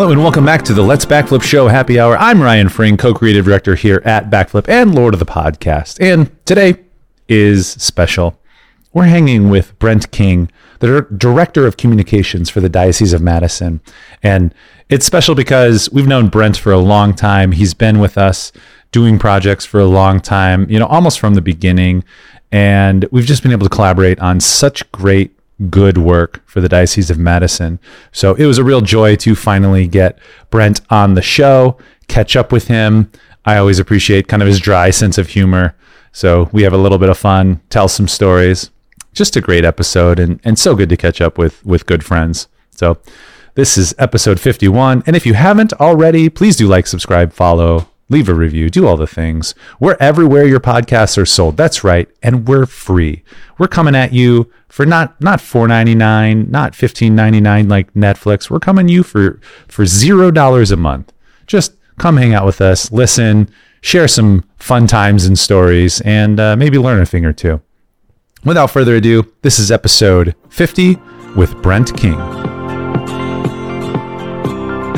Hello and welcome back to the Let's Backflip Show Happy Hour. I'm Ryan Fring, co-creative director here at Backflip and Lord of the Podcast. And today is special. We're hanging with Brent King, the director of communications for the Diocese of Madison. And it's special because we've known Brent for a long time. He's been with us doing projects for a long time, you know, almost from the beginning. And we've just been able to collaborate on such great good work for the Diocese of Madison. So it was a real joy to finally get Brent on the show, catch up with him. I always appreciate kind of his dry sense of humor. So we have a little bit of fun, tell some stories. Just a great episode and, and so good to catch up with with good friends. So this is episode 51. And if you haven't already, please do like, subscribe, follow, leave a review, do all the things. We're everywhere your podcasts are sold. That's right, and we're free. We're coming at you for not not four ninety nine, not fifteen ninety nine like Netflix. We're coming you for for zero dollars a month. Just come hang out with us, listen, share some fun times and stories, and uh, maybe learn a thing or two. Without further ado, this is episode fifty with Brent King.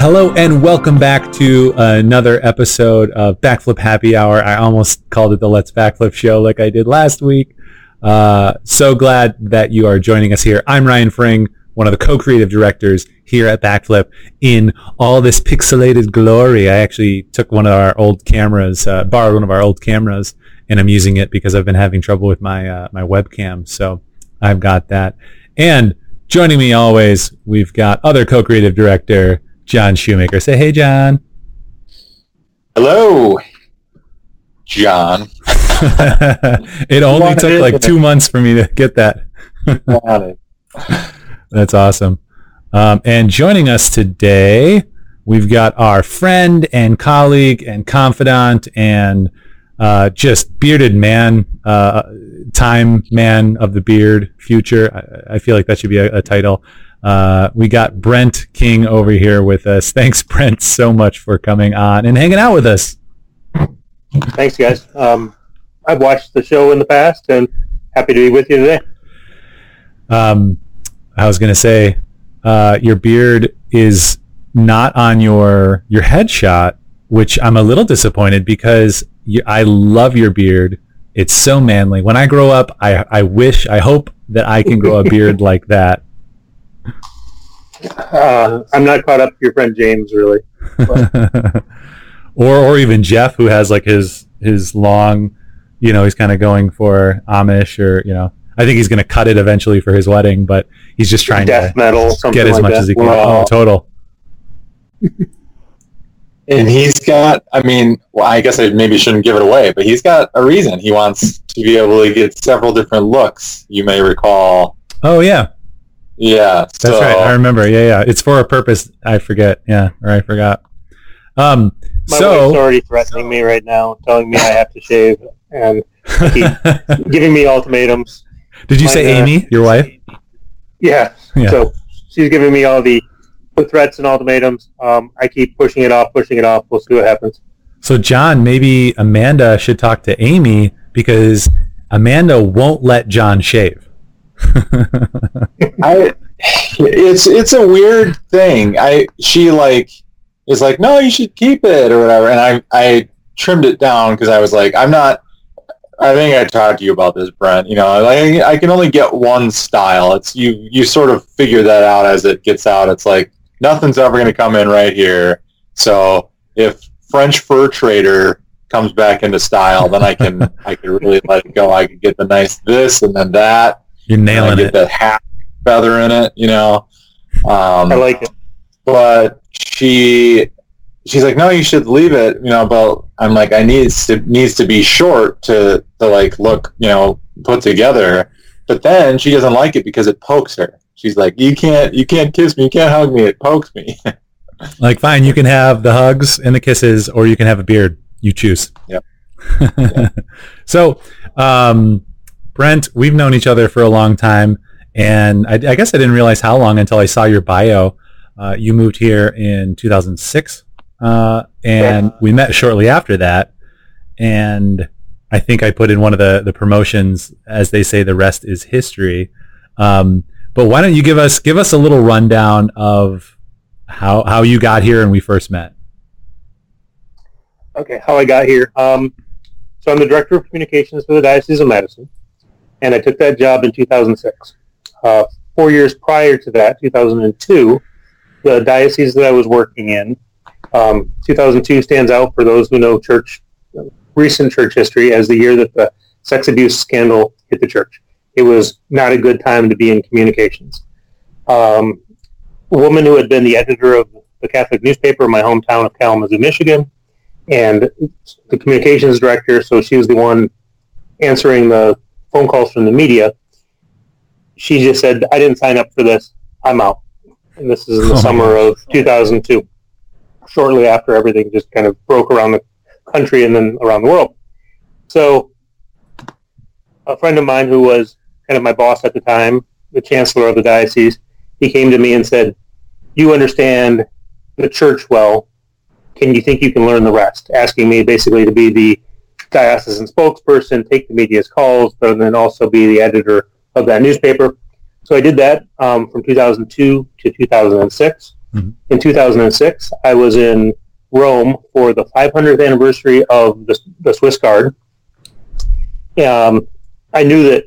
Hello and welcome back to another episode of Backflip Happy Hour. I almost called it the Let's Backflip Show like I did last week. Uh, so glad that you are joining us here. I'm Ryan Fring, one of the co-creative directors here at Backflip in all this pixelated glory. I actually took one of our old cameras, uh, borrowed one of our old cameras, and I'm using it because I've been having trouble with my uh, my webcam. So I've got that. And joining me always, we've got other co-creative director John Shoemaker. Say hey, John. Hello, John. it only took like two months for me to get that. Got it. That's awesome. Um, and joining us today, we've got our friend and colleague and confidant and uh, just bearded man, uh, time man of the beard future. I, I feel like that should be a, a title. Uh, we got Brent King over here with us. Thanks, Brent, so much for coming on and hanging out with us. Thanks, guys. Um, I've watched the show in the past and happy to be with you today. Um, I was gonna say, uh, your beard is not on your your headshot, which I'm a little disappointed because you, I love your beard. It's so manly. When I grow up, I I wish, I hope that I can grow a beard like that. Uh, I'm not caught up to your friend James, really. or or even Jeff, who has like his his long, you know, he's kind of going for Amish, or you know, I think he's gonna cut it eventually for his wedding, but he's just trying Death to metal, get as like much that. as he can. Wow. Oh, total. And he's got, I mean, well, I guess I maybe shouldn't give it away, but he's got a reason. He wants to be able to get several different looks. You may recall. Oh yeah, Yeah. That's so, right. I remember. Yeah, yeah. It's for a purpose. I forget. Yeah, or I forgot. Um. My wife's already threatening me right now, telling me I have to shave and giving me ultimatums. Did you say My, uh, Amy, your wife? Yeah. Yeah. So she's giving me all the threats and ultimatums. Um, I keep pushing it off, pushing it off. We'll see what happens. So John, maybe Amanda should talk to Amy because Amanda won't let John shave. I, it's it's a weird thing. I she like is like, no, you should keep it or whatever, and I I trimmed it down because I was like, I'm not. I think I talked to you about this, Brent. You know, like I can only get one style. It's you you sort of figure that out as it gets out. It's like nothing's ever going to come in right here. So if French fur trader comes back into style, then I can I can really let it go. I can get the nice this and then that. You're and I nailing get it. that hat feather in it, you know. Um, I like it. but she she's like, no, you should leave it, you know. But I'm like, I needs to needs to be short to to like look, you know, put together. But then she doesn't like it because it pokes her. She's like, you can't you can't kiss me, you can't hug me, it pokes me. Like, fine, you can have the hugs and the kisses, or you can have a beard. You choose. Yep. so, um, Brent, we've known each other for a long time, and I, I guess I didn't realize how long until I saw your bio. Uh, you moved here in 2006, uh, and we met shortly after that. And I think I put in one of the, the promotions, as they say, the rest is history. Um, but why don't you give us give us a little rundown of how how you got here and we first met. Okay, how I got here. Um, so I'm the director of communications for the Diocese of Madison, and I took that job in 2006. Uh, four years prior to that, 2002, the diocese that I was working in, um, 2002 stands out for those who know church, recent church history as the year that the sex abuse scandal hit the church. It was not a good time to be in communications. Um, a woman who had been the editor of the Catholic newspaper in my hometown of Kalamazoo, Michigan, and the communications director, so she was the one answering the phone calls from the media. She just said, I didn't sign up for this. I'm out. And this is in the oh, summer of 2002, shortly after everything just kind of broke around the country and then around the world. So a friend of mine who was kind of my boss at the time, the chancellor of the diocese, he came to me and said, you understand the church well. Can you think you can learn the rest? Asking me basically to be the diocesan spokesperson, take the media's calls, but then also be the editor of that newspaper. So I did that um, from 2002 to 2006. Mm-hmm. In 2006, I was in Rome for the 500th anniversary of the, the Swiss Guard. Um, I knew that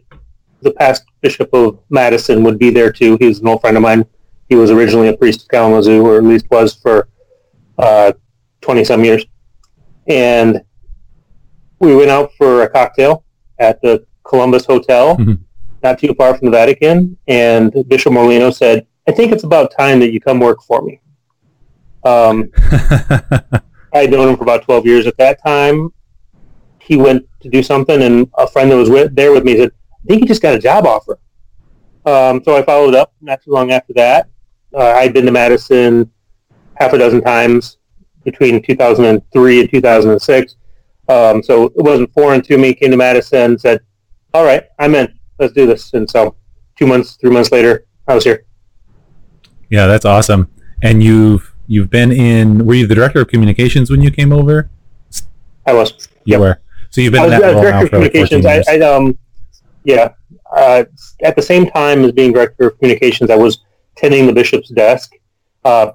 the past bishop of Madison would be there too. He was an old friend of mine. He was originally a priest of Kalamazoo, or at least was for uh, some years. And we went out for a cocktail at the Columbus Hotel, mm-hmm. not too far from the Vatican. And Bishop Morlino said, "I think it's about time that you come work for me." Um, I had known him for about twelve years at that time. He went to do something, and a friend that was with, there with me said, "I think he just got a job offer." Um, so I followed up not too long after that, uh, I'd been to Madison half a dozen times between 2003 and 2006. Um, so it wasn't foreign to me. Came to Madison, said, "All right, I'm in. Let's do this." And so, two months, three months later, I was here. Yeah, that's awesome. And you've you've been in. Were you the director of communications when you came over? I was. You yep. were. So you've been I was, in that uh, for like years. I, I, um, yeah. Uh, at the same time as being director of communications, I was tending the bishop's desk. Uh,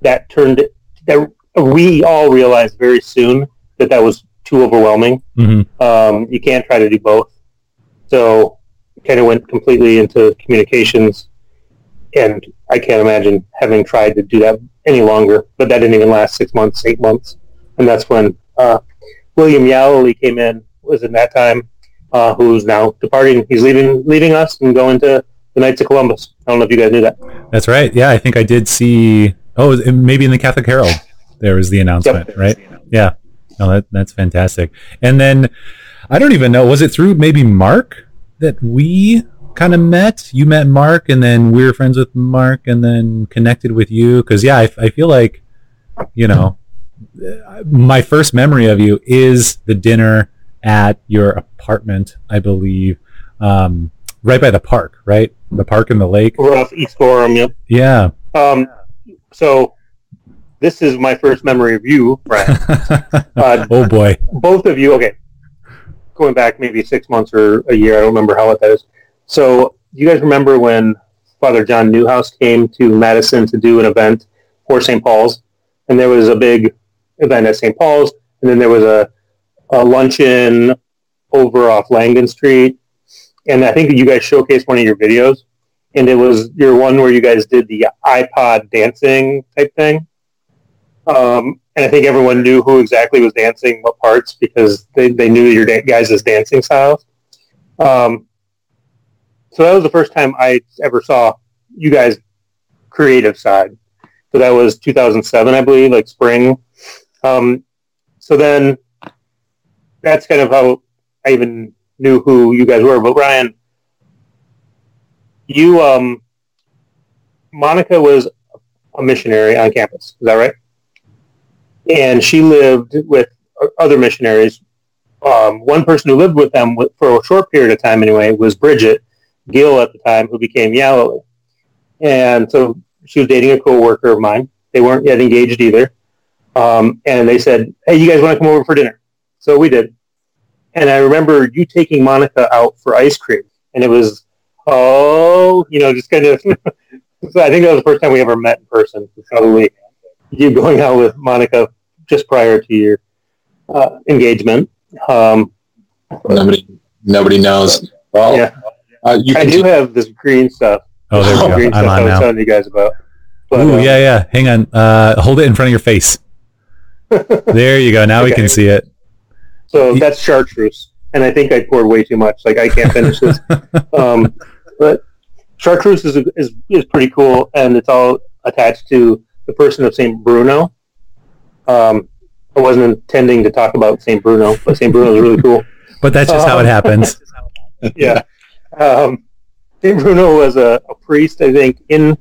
that turned that we all realized very soon that that was too overwhelming. Mm-hmm. Um, you can't try to do both. So kind of went completely into communications, and I can't imagine having tried to do that any longer. But that didn't even last six months, eight months, and that's when uh, William Yallely came in. Was in that time, uh, who's now departing. He's leaving, leaving us and going to the Knights of Columbus. I don't know if you guys knew that. That's right. Yeah, I think I did see. Oh, maybe in the Catholic Herald there was the announcement, yep. right? Yeah. No, that, that's fantastic. And then I don't even know. Was it through maybe Mark that we kind of met? You met Mark, and then we were friends with Mark, and then connected with you. Because yeah, I, I feel like you know my first memory of you is the dinner at your apartment, I believe. Um, right by the park, right? The park and the lake. We're off East Gorham, yep. Yeah. Um, so this is my first memory of you, Brian. uh, oh boy. Both of you, okay. Going back maybe six months or a year, I don't remember how it that is. So you guys remember when Father John Newhouse came to Madison to do an event for St. Paul's, and there was a big event at St. Paul's, and then there was a, a luncheon over off Langdon Street, and I think you guys showcased one of your videos, and it was your one where you guys did the iPod dancing type thing. Um, and I think everyone knew who exactly was dancing what parts because they, they knew your da- guys' dancing styles. Um, so that was the first time I ever saw you guys' creative side. So that was 2007, I believe, like spring. Um, so then that's kind of how I even knew who you guys were. But Ryan, you, um, Monica was a missionary on campus. Is that right? And she lived with other missionaries. Um, one person who lived with them for a short period of time, anyway, was Bridget Gill at the time, who became Yallely. And so she was dating a co-worker of mine. They weren't yet engaged either. Um, and they said, "Hey, you guys want to come over for dinner?" So we did. And I remember you taking Monica out for ice cream, and it was, oh, you know, just kind of I think that was the first time we ever met in person. Probably you going out with Monica just prior to your uh, engagement. Um, Nobody, nobody knows. Well, yeah, uh, you I can do have this green stuff. Oh, there we green go. I'm stuff I was now. telling you guys about. But, Ooh, uh, yeah, yeah. Hang on. Uh, hold it in front of your face. There you go. Now we can see it. So that's chartreuse, and I think I poured way too much. Like I can't finish this. um, but chartreuse is, is is pretty cool, and it's all attached to the person of Saint Bruno. Um, I wasn't intending to talk about Saint Bruno, but Saint Bruno is really cool. But that's just how it Um, happens. yeah. Um, Saint Bruno was a, a priest, I think, in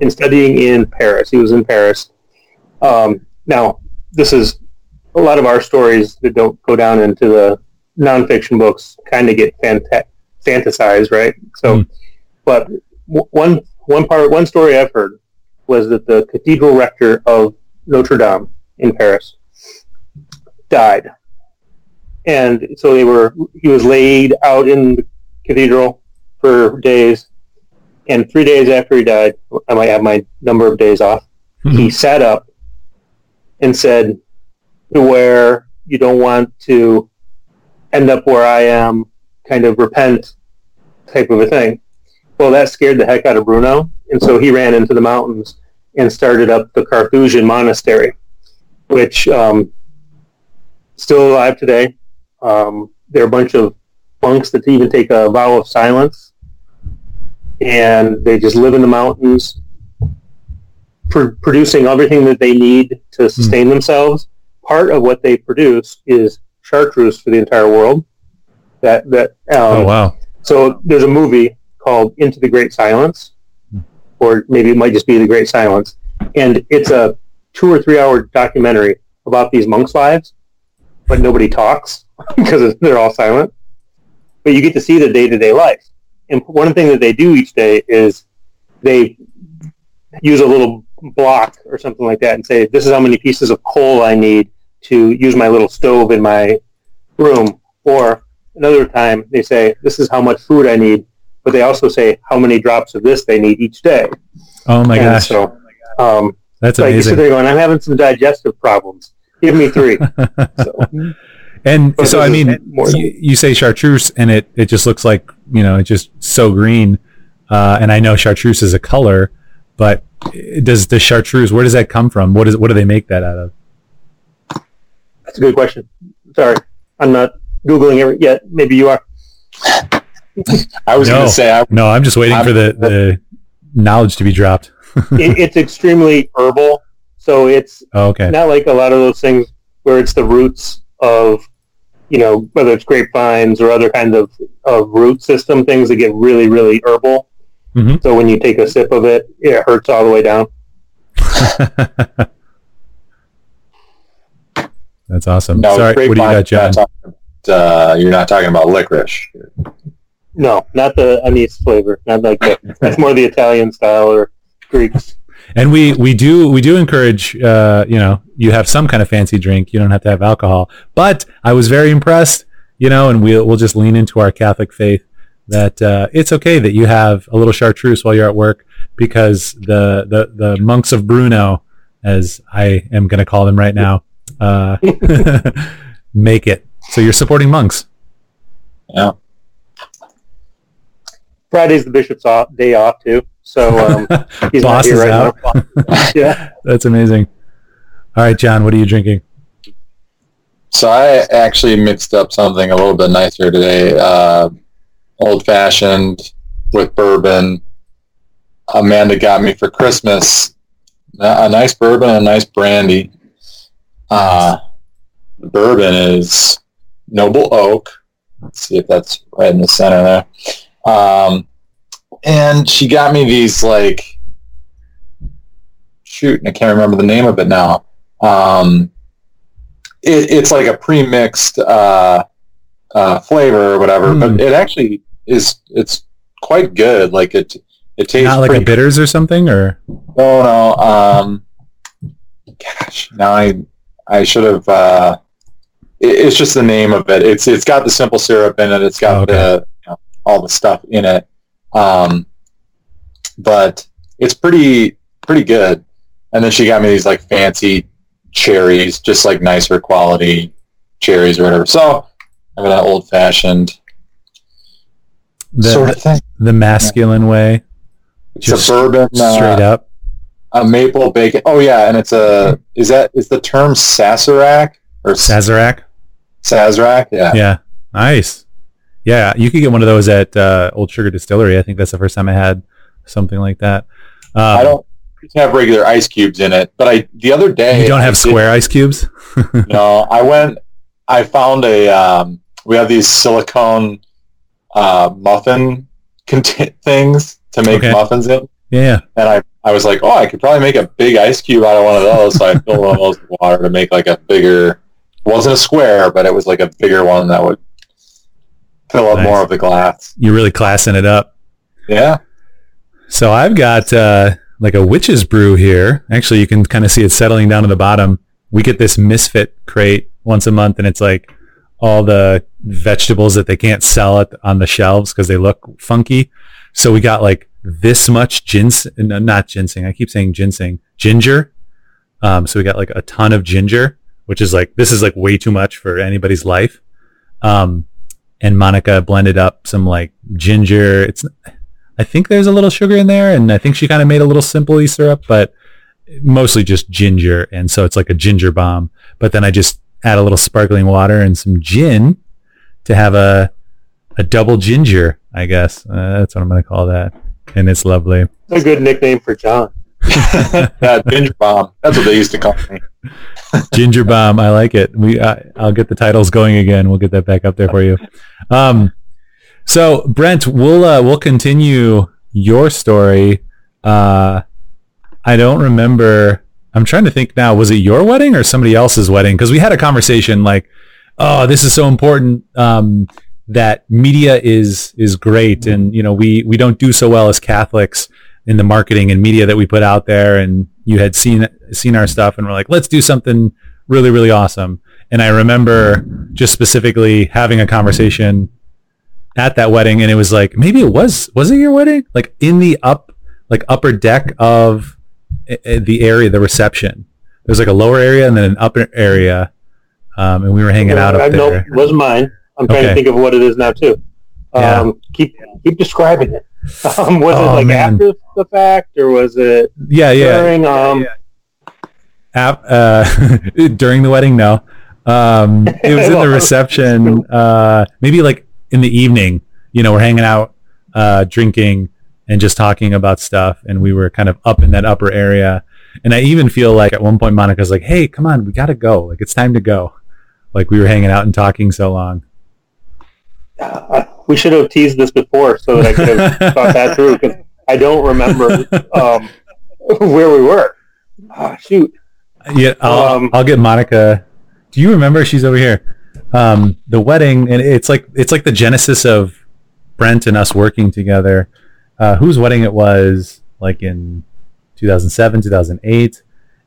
in studying in Paris. He was in Paris. Um, now, this is a lot of our stories that don't go down into the nonfiction books kind of get fanta- fantasized, right? So, Hmm. but w- one one part, one story I've heard was that the cathedral rector of Notre Dame in Paris died, and so they were. He was laid out in the cathedral for days, and three days after he died, I might have my number of days off. He hmm. sat up and said, "Beware, you don't want to end up where I am." Kind of repent, type of a thing. Well, that scared the heck out of Bruno, and so he ran into the mountains and started up the Carthusian monastery, which um, still alive today. Um, they're a bunch of monks that even take a vow of silence, and they just live in the mountains, pr- producing everything that they need to sustain themselves. Part of what they produce is chartreuse for the entire world. That that um, oh wow. so there's a movie called Into the Great Silence, or maybe it might just be The Great Silence, and it's a two or three hour documentary about these monks' lives, but nobody talks because they're all silent. But you get to see the day to day life. And one thing that they do each day is they use a little block or something like that and say, "This is how many pieces of coal I need to use my little stove in my room," or Another time they say, this is how much food I need, but they also say how many drops of this they need each day. Oh my And gosh. So, um, That's like amazing. there going, I'm having some digestive problems. Give me three. so, And so I mean, you, you say chartreuse, and it it just looks like you know it's just so green. Uh, and I know chartreuse is a color, but does the chartreuse? Where does that come from? What is what do they make that out of? that's a good question. Sorry, I'm not Googling it yet. Maybe you are. I was No. going to say, I, No, I'm just waiting I'm- for the the knowledge to be dropped. it, it's extremely herbal. So it's Oh, okay. not like a lot of those things where it's the roots of, you know, whether it's grapevines or other kinds of, of root system things that get really, really herbal. Mhm. So when you take a sip of it, it hurts all the way down. That's awesome. no, Sorry, what do you got, John? You're not, talking, uh, you're not talking about licorice. No, not the anise flavor. Not like that. That's more the Italian style or Greeks. And we we do we do encourage uh, you know you have some kind of fancy drink. You don't have to have alcohol. But I was very impressed, you know, and we'll we'll just lean into our Catholic faith that uh, it's okay that you have a little chartreuse while you're at work because the the the monks of Bruno, as I am going to call them right now, uh, make it. So you're supporting monks. Yeah. Friday's the bishop's off, day off too. So um, he's not Boss here is right out. now. yeah. That's amazing. All right, John, what are you drinking? So I actually mixed up something a little bit nicer today. Uh, old fashioned with bourbon. Amanda got me for Christmas a a nice bourbon and a nice brandy. Uh, the bourbon is Noble Oak. Let's see if that's right in the center there. Um, and she got me these like, shoot, I can't remember the name of it now. Um, it, it's like a pre-mixed uh, uh, flavor or whatever, Hmm. but it actually is. It's quite good. Like it, it tastes Not like a pretty bitters or something, or no, no. Um, gosh, now I I should have. Uh, it, it's just the name of it. It's it's got the simple syrup in it. It's got Oh, okay. the all the stuff in it. Um, but it's pretty pretty good. And then she got me these like fancy cherries, just like nicer quality cherries or whatever. So I got an old fashioned The, sort of thing. the masculine way, just Suburban, straight uh, up. a maple bacon. Oh yeah, and it's a is that is the term Sazerac or Sazerac. Sazerac? Yeah. Yeah, nice. Yeah, you could get one of those at uh, Old Sugar Distillery. I think that's the first time I had something like that. Um, I don't have regular ice cubes in it, but I the other day You don't I have did- square ice cubes. no, I went. I found a. Um, we have these silicone uh, muffin cont- things to make Okay. muffins in, Yeah, and I I was like, oh, I could probably make a big ice cube out of one of those. So I filled one of those with water to make like a bigger. Wasn't a square, but it was like a bigger one that would fill up Nice. more of the glass. you're really classing it up. Yeah. So I've got uh, like a witch's brew here. Actually, you can kind of see it settling down to the bottom. We get this misfit crate once a month, and it's like all the vegetables that they can't sell it on the shelves because they look funky. So we got like this much ginseng, not ginseng. I keep saying ginseng, ginger. Um, so we got like a ton of ginger, which is like this is like way too much for anybody's life. Um, and Monica blended up some like ginger. It's I think there's a little sugar in there, and I think she kind of made a little simple syrup, but mostly just ginger, and so it's like a ginger bomb. But then I just add a little sparkling water and some gin to have a a double ginger, I guess. Uh, that's what I'm gonna call that, and it's lovely. a good nickname for John. that ginger bomb. That's what they used to call me. Ginger bomb, I like it. We uh, I'll get the titles going again. We'll get that back up there for you. Um, so Brent, we'll uh, we'll continue your story. Uh, I don't remember. I'm trying to think now. Was it your wedding or somebody else's wedding? Because we had a conversation like, "Oh, this is so important um, that media is is great, and you know we we don't do so well as Catholics in the marketing and media that we put out there." And you had seen seen our stuff, and we're like, "Let's do something really really awesome." And I remember just specifically having a conversation at that wedding, and it was like maybe it was was it your wedding? Like in the up like upper deck of i- i- the area, the reception. There's like a lower area and then an upper area, um, and we were hanging out up no, there. it wasn't mine. I'm trying Okay. to think of what it is now too. Yeah. Um, keep keep describing it. Um, was it Oh, like man. after the fact, or was it Yeah, yeah. during? Um, Ap- uh, during the wedding, no. Um, it was in the reception. Uh, maybe like in the evening. You know, we're hanging out, uh, drinking, and just talking about stuff. And we were kind of up in that upper area. And I even feel like at one point Monica's like, "Hey, come on, we gotta go. Like it's time to go." Like we were hanging out and talking so long. uh, we should have teased this before so that I could have thought that through because I don't remember um, where we were. Ah, shoot. Yeah, I'll, Um, I'll get Monica. Do you remember? She's over here. Um, the wedding, and it's like it's like the genesis of Brent and us working together. Uh, whose wedding it was? Like in 2007, 2008,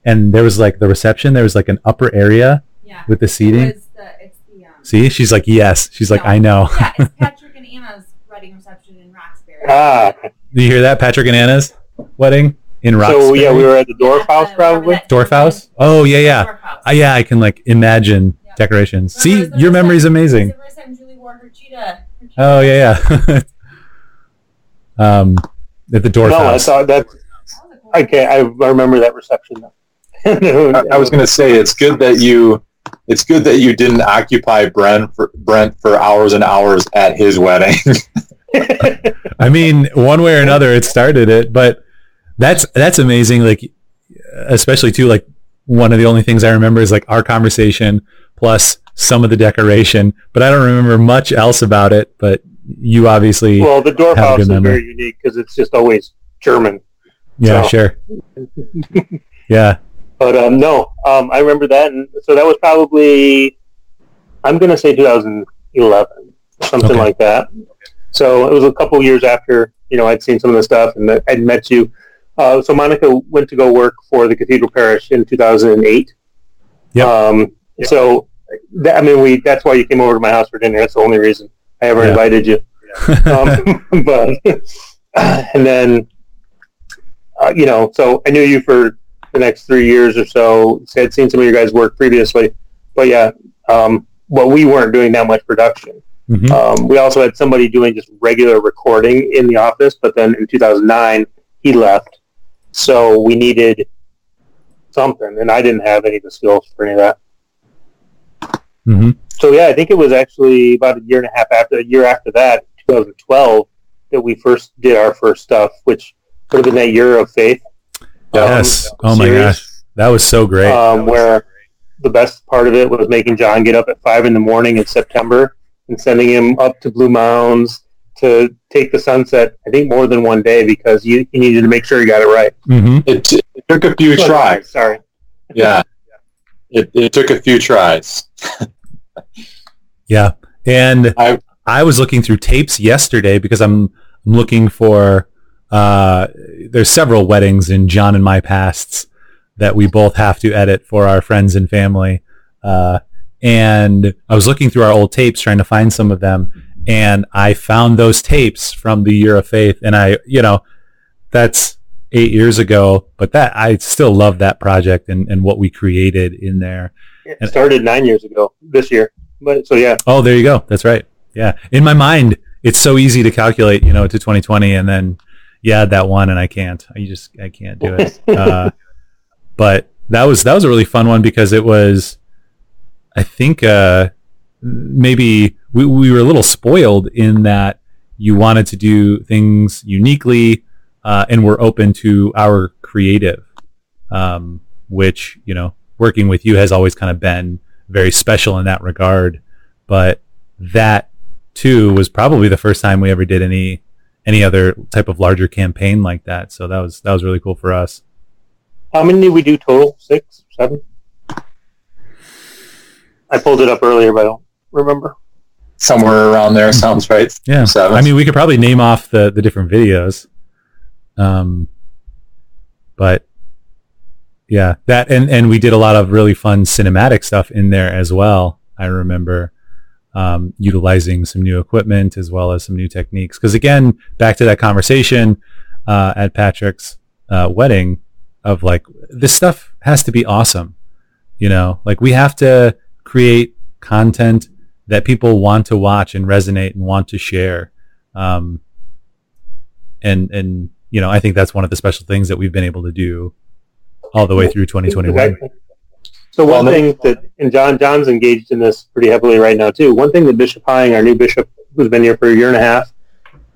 and there was like the reception. There was like an upper area Yeah. with the seating. It was the, it's the, um, See, she's like, yes. She's like, I know. yeah, it's Patrick and Anna's wedding reception in Roxbury. Ah, Do you hear that? Patrick and Anna's wedding in Roxbury. so yeah, we were at the Dorf Yeah, House probably. whatever that- Dorf Haus. Oh yeah, yeah. House. Uh, yeah, I can like imagine Yeah. decorations. Remember, See, it was the your first memory's time- amazing. the first time Julie wore her cheetah. her cheetah Oh yeah, yeah. um, at the Dorf no, I House. thought that. That was a cool- Okay, I, I remember that reception. now. I, I was going to say it's good that you it's good that you didn't occupy Brent for Brent for hours and hours at his wedding. I mean, one way or another, it started it, but that's that's amazing. Like, especially too, like one of the only things I remember is like our conversation plus some of the decoration, but I don't remember much else about it. But you obviously, well, the Dorf Have House is very unique because it's just always German. yeah, so- sure, yeah, But um, no, um, I remember that, and so that was probably I'm going to say 2011, something Okay. like that. So it was a couple years after you know I'd seen some of the stuff and I'd met you. Uh, so Monica went to go work for the Cathedral Parish in 2008. Yep. Um, so that, I mean, we that's why you came over to my house for dinner. That's the only reason I ever Yeah. invited you. Um, but and then uh, you know, so I knew you for the next three years or so. Had seen some of your guys' work previously, but yeah, um, well, we weren't doing that much production. Mhm. Um, we also had somebody doing just regular recording in the office, but then in 2009 he left, so we needed something, and I didn't have any of the skills for any of that. Mhm. So yeah, I think it was actually about a year and a half after a year after that, 2012, that we first did our first stuff, which would have been that year of faith. Yes. Oh my series. gosh, that was so great. Um, where the best part of it was making John get up at five in the morning in September and sending him up to Blue Mounds to take the sunset. I think more than one day because you, you needed to make sure you got it right. hmm It, it took a few tries. Sorry. Yeah. It, it took a few tries. Yeah, and I, I- was looking through tapes yesterday because I'm, I'm looking for. Uh, there's several weddings in John and my pasts that we both have to edit for our friends and family. Uh, and I was looking through our old tapes trying to find some of them, and I found those tapes from the Year of Faith, and I, you know, that's eight years ago, but that I still love that project and, and what we created in there. It started nine years ago this year. But so yeah, Oh, there you go. That's right. Yeah. In my mind, it's so easy to calculate, you know, to 2020 and then add that one and I can't. I just I can't do it. uh, but that was that was a really fun one because it was I think uh, maybe we, we were a little spoiled in that you wanted to do things uniquely uh, and we're open to our creative, um, which, you know, working with you has always kind of been very special in that regard. But that too was probably the first time we ever did any any other type of larger campaign like that. So that was that was really cool for us. how many did we do total? Six, seven? I pulled it up earlier, but I don't remember. Somewhere around there sounds right. Yeah. Seven. I mean, we could probably name off the the different videos. Um, but yeah, that and and we did a lot of really fun cinematic stuff in there as well. I remember um, utilizing some new equipment as well as some new techniques. Because again, back to that conversation uh, at Patrick's uh, wedding of like this stuff has to be awesome. You know, like we have to create content that people want to watch and resonate and want to share. Um, and and you know, I think that's one of the special things that we've been able to do all the way through 2021. So one Well, thing that, and John John's engaged in this pretty heavily right now too. One thing that Bishop Hying, our new bishop, who's been here for a year and a half,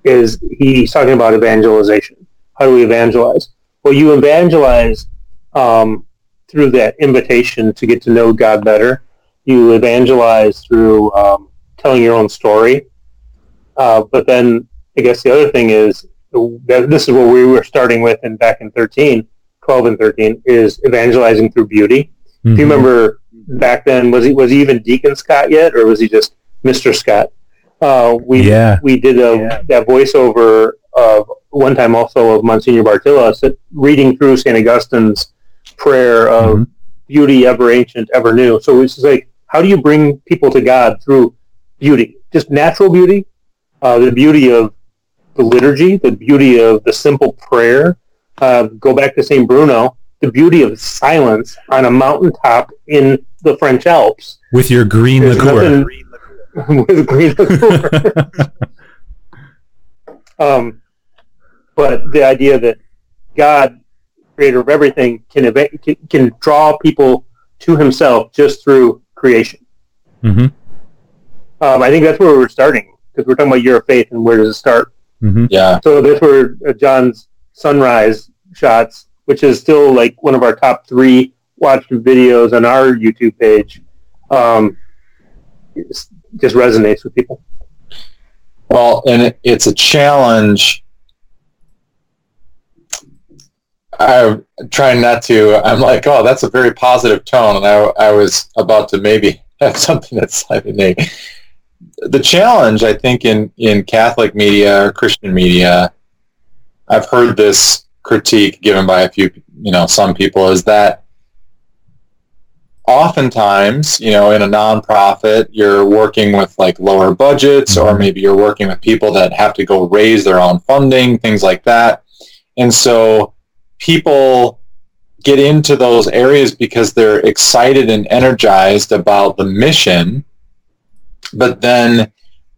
is he's talking about evangelization. How do we evangelize? Well, you evangelize um, through that invitation to get to know God better. You evangelize through um, telling your own story. Uh, but then I guess the other thing is that this is what we were starting with in back in 13, 12 and 13 is evangelizing through beauty. Mhm. Do you remember back then? Was he was he even Deacon Scott yet, or was he just Mister Scott? Uh, we Yeah. we did a, that voiceover of one time also of Monsignor Bartylla sit- reading through Saint Augustine's prayer of Mhm. beauty ever ancient, ever new. So it's just like, how do you bring people to God through beauty? Just natural beauty, uh, the beauty of the liturgy, the beauty of the simple prayer. Uh, go back to St. Bruno, the beauty of silence on a mountaintop in the French Alps with your green There's liqueur. nothing- with green liqueur. um, but the idea that God, creator of everything, can, eva- can can draw people to Himself just through creation. hmm Um, I think that's where we're starting because we're talking about year of faith and where does it start? hmm Yeah. So that's where uh, John's sunrise shots, which is still like one of our top three watched videos on our YouTube page, um, just resonates with people. Well, and it, it's a challenge. I'm trying not to. I'm like, oh, that's a very positive tone, and I, I was about to maybe have something that's slightly negative. The challenge, I think, in in Catholic media or Christian media, I've heard this critique given by a few, you know, some people, is that oftentimes, you know, in a nonprofit, you're working with like lower budgets, or Mhm. maybe you're working with people that have to go raise their own funding, things like that. And so people get into those areas because they're excited and energized about the mission, but then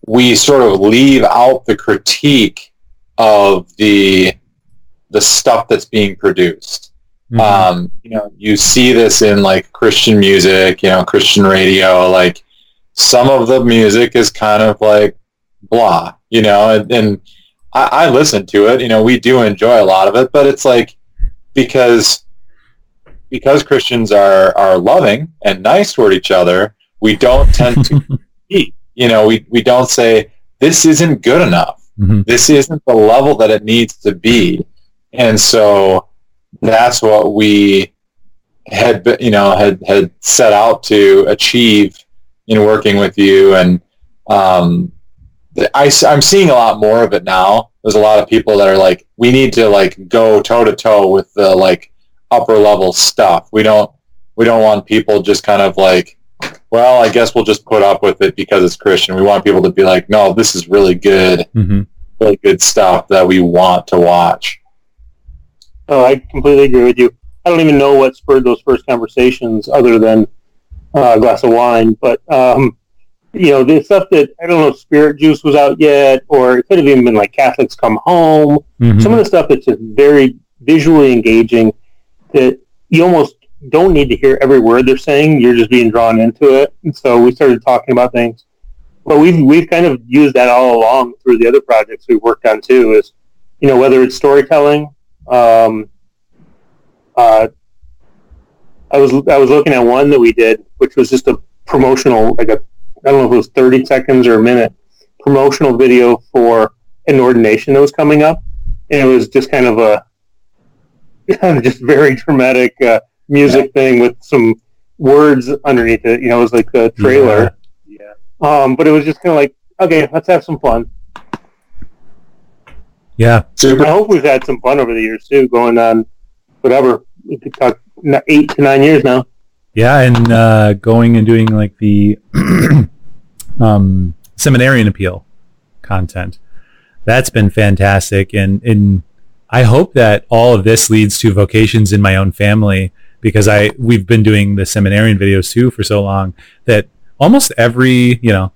we sort of leave out the critique of the the stuff that's being produced. Mhm. Um, you know, you see this in like Christian music, you know, Christian radio. Like some of the music is kind of like blah, you know, and, and I, I listen to it. You know, we do enjoy a lot of it, but it's like because because Christians are are loving and nice toward each other, we don't tend to compete. You know, we we don't say this isn't good enough. Mhm. This isn't the level that it needs to be, and so that's what we had you know had had set out to achieve in working with you. And um I, am seeing a lot more of it now. There's a lot of people that are like we need to like go toe to toe with the like upper level stuff. We don't we don't want people just kind of like well i guess we'll just put up with it because it's christian. We want people to be like no this is really good. Mhm. really good stuff that we want to watch Oh, I completely agree with you. I don't even know what spurred those first conversations other than uh, a glass of wine. But, um, you know, the stuff that, I don't know if Spirit Juice was out yet, or it could have even been like Catholics Come Home. Mhm. Some of the stuff that's just very visually engaging that you almost don't need to hear every word they're saying. You're just being drawn into it. And so we started talking about things. But we've, we've kind of used that all along through the other projects we've worked on too is, you know, whether it's storytelling, um, uh, I was I was looking at one that we did, which was just a promotional, like a I don't know if it was thirty seconds or a minute promotional video for an ordination that was coming up, and it was just kind of a just very dramatic uh, music thing with some words underneath it. You know, it was like the trailer. yeah Um, but it was just kind of like, okay, let's have some fun. Yeah. super I hope we've had some fun over the years too, going on whatever we could talk eight to nine years now. Yeah, and uh, going and doing like the um, seminarian appeal content. That's been fantastic, and and I hope that all of this leads to vocations in my own family because I we've been doing the seminarian videos too for so long that almost every you know,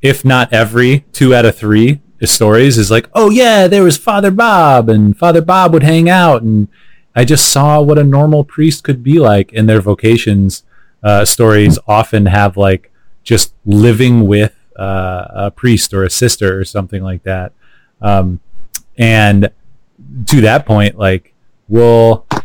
if not every two out of three stories is like, oh yeah, there was Father Bob, and Father Bob would hang out and I just saw what a normal priest could be like, and their vocations uh, stories often have like just living with uh, a priest or a sister or something like that. Um, and to that point, like we'll uh,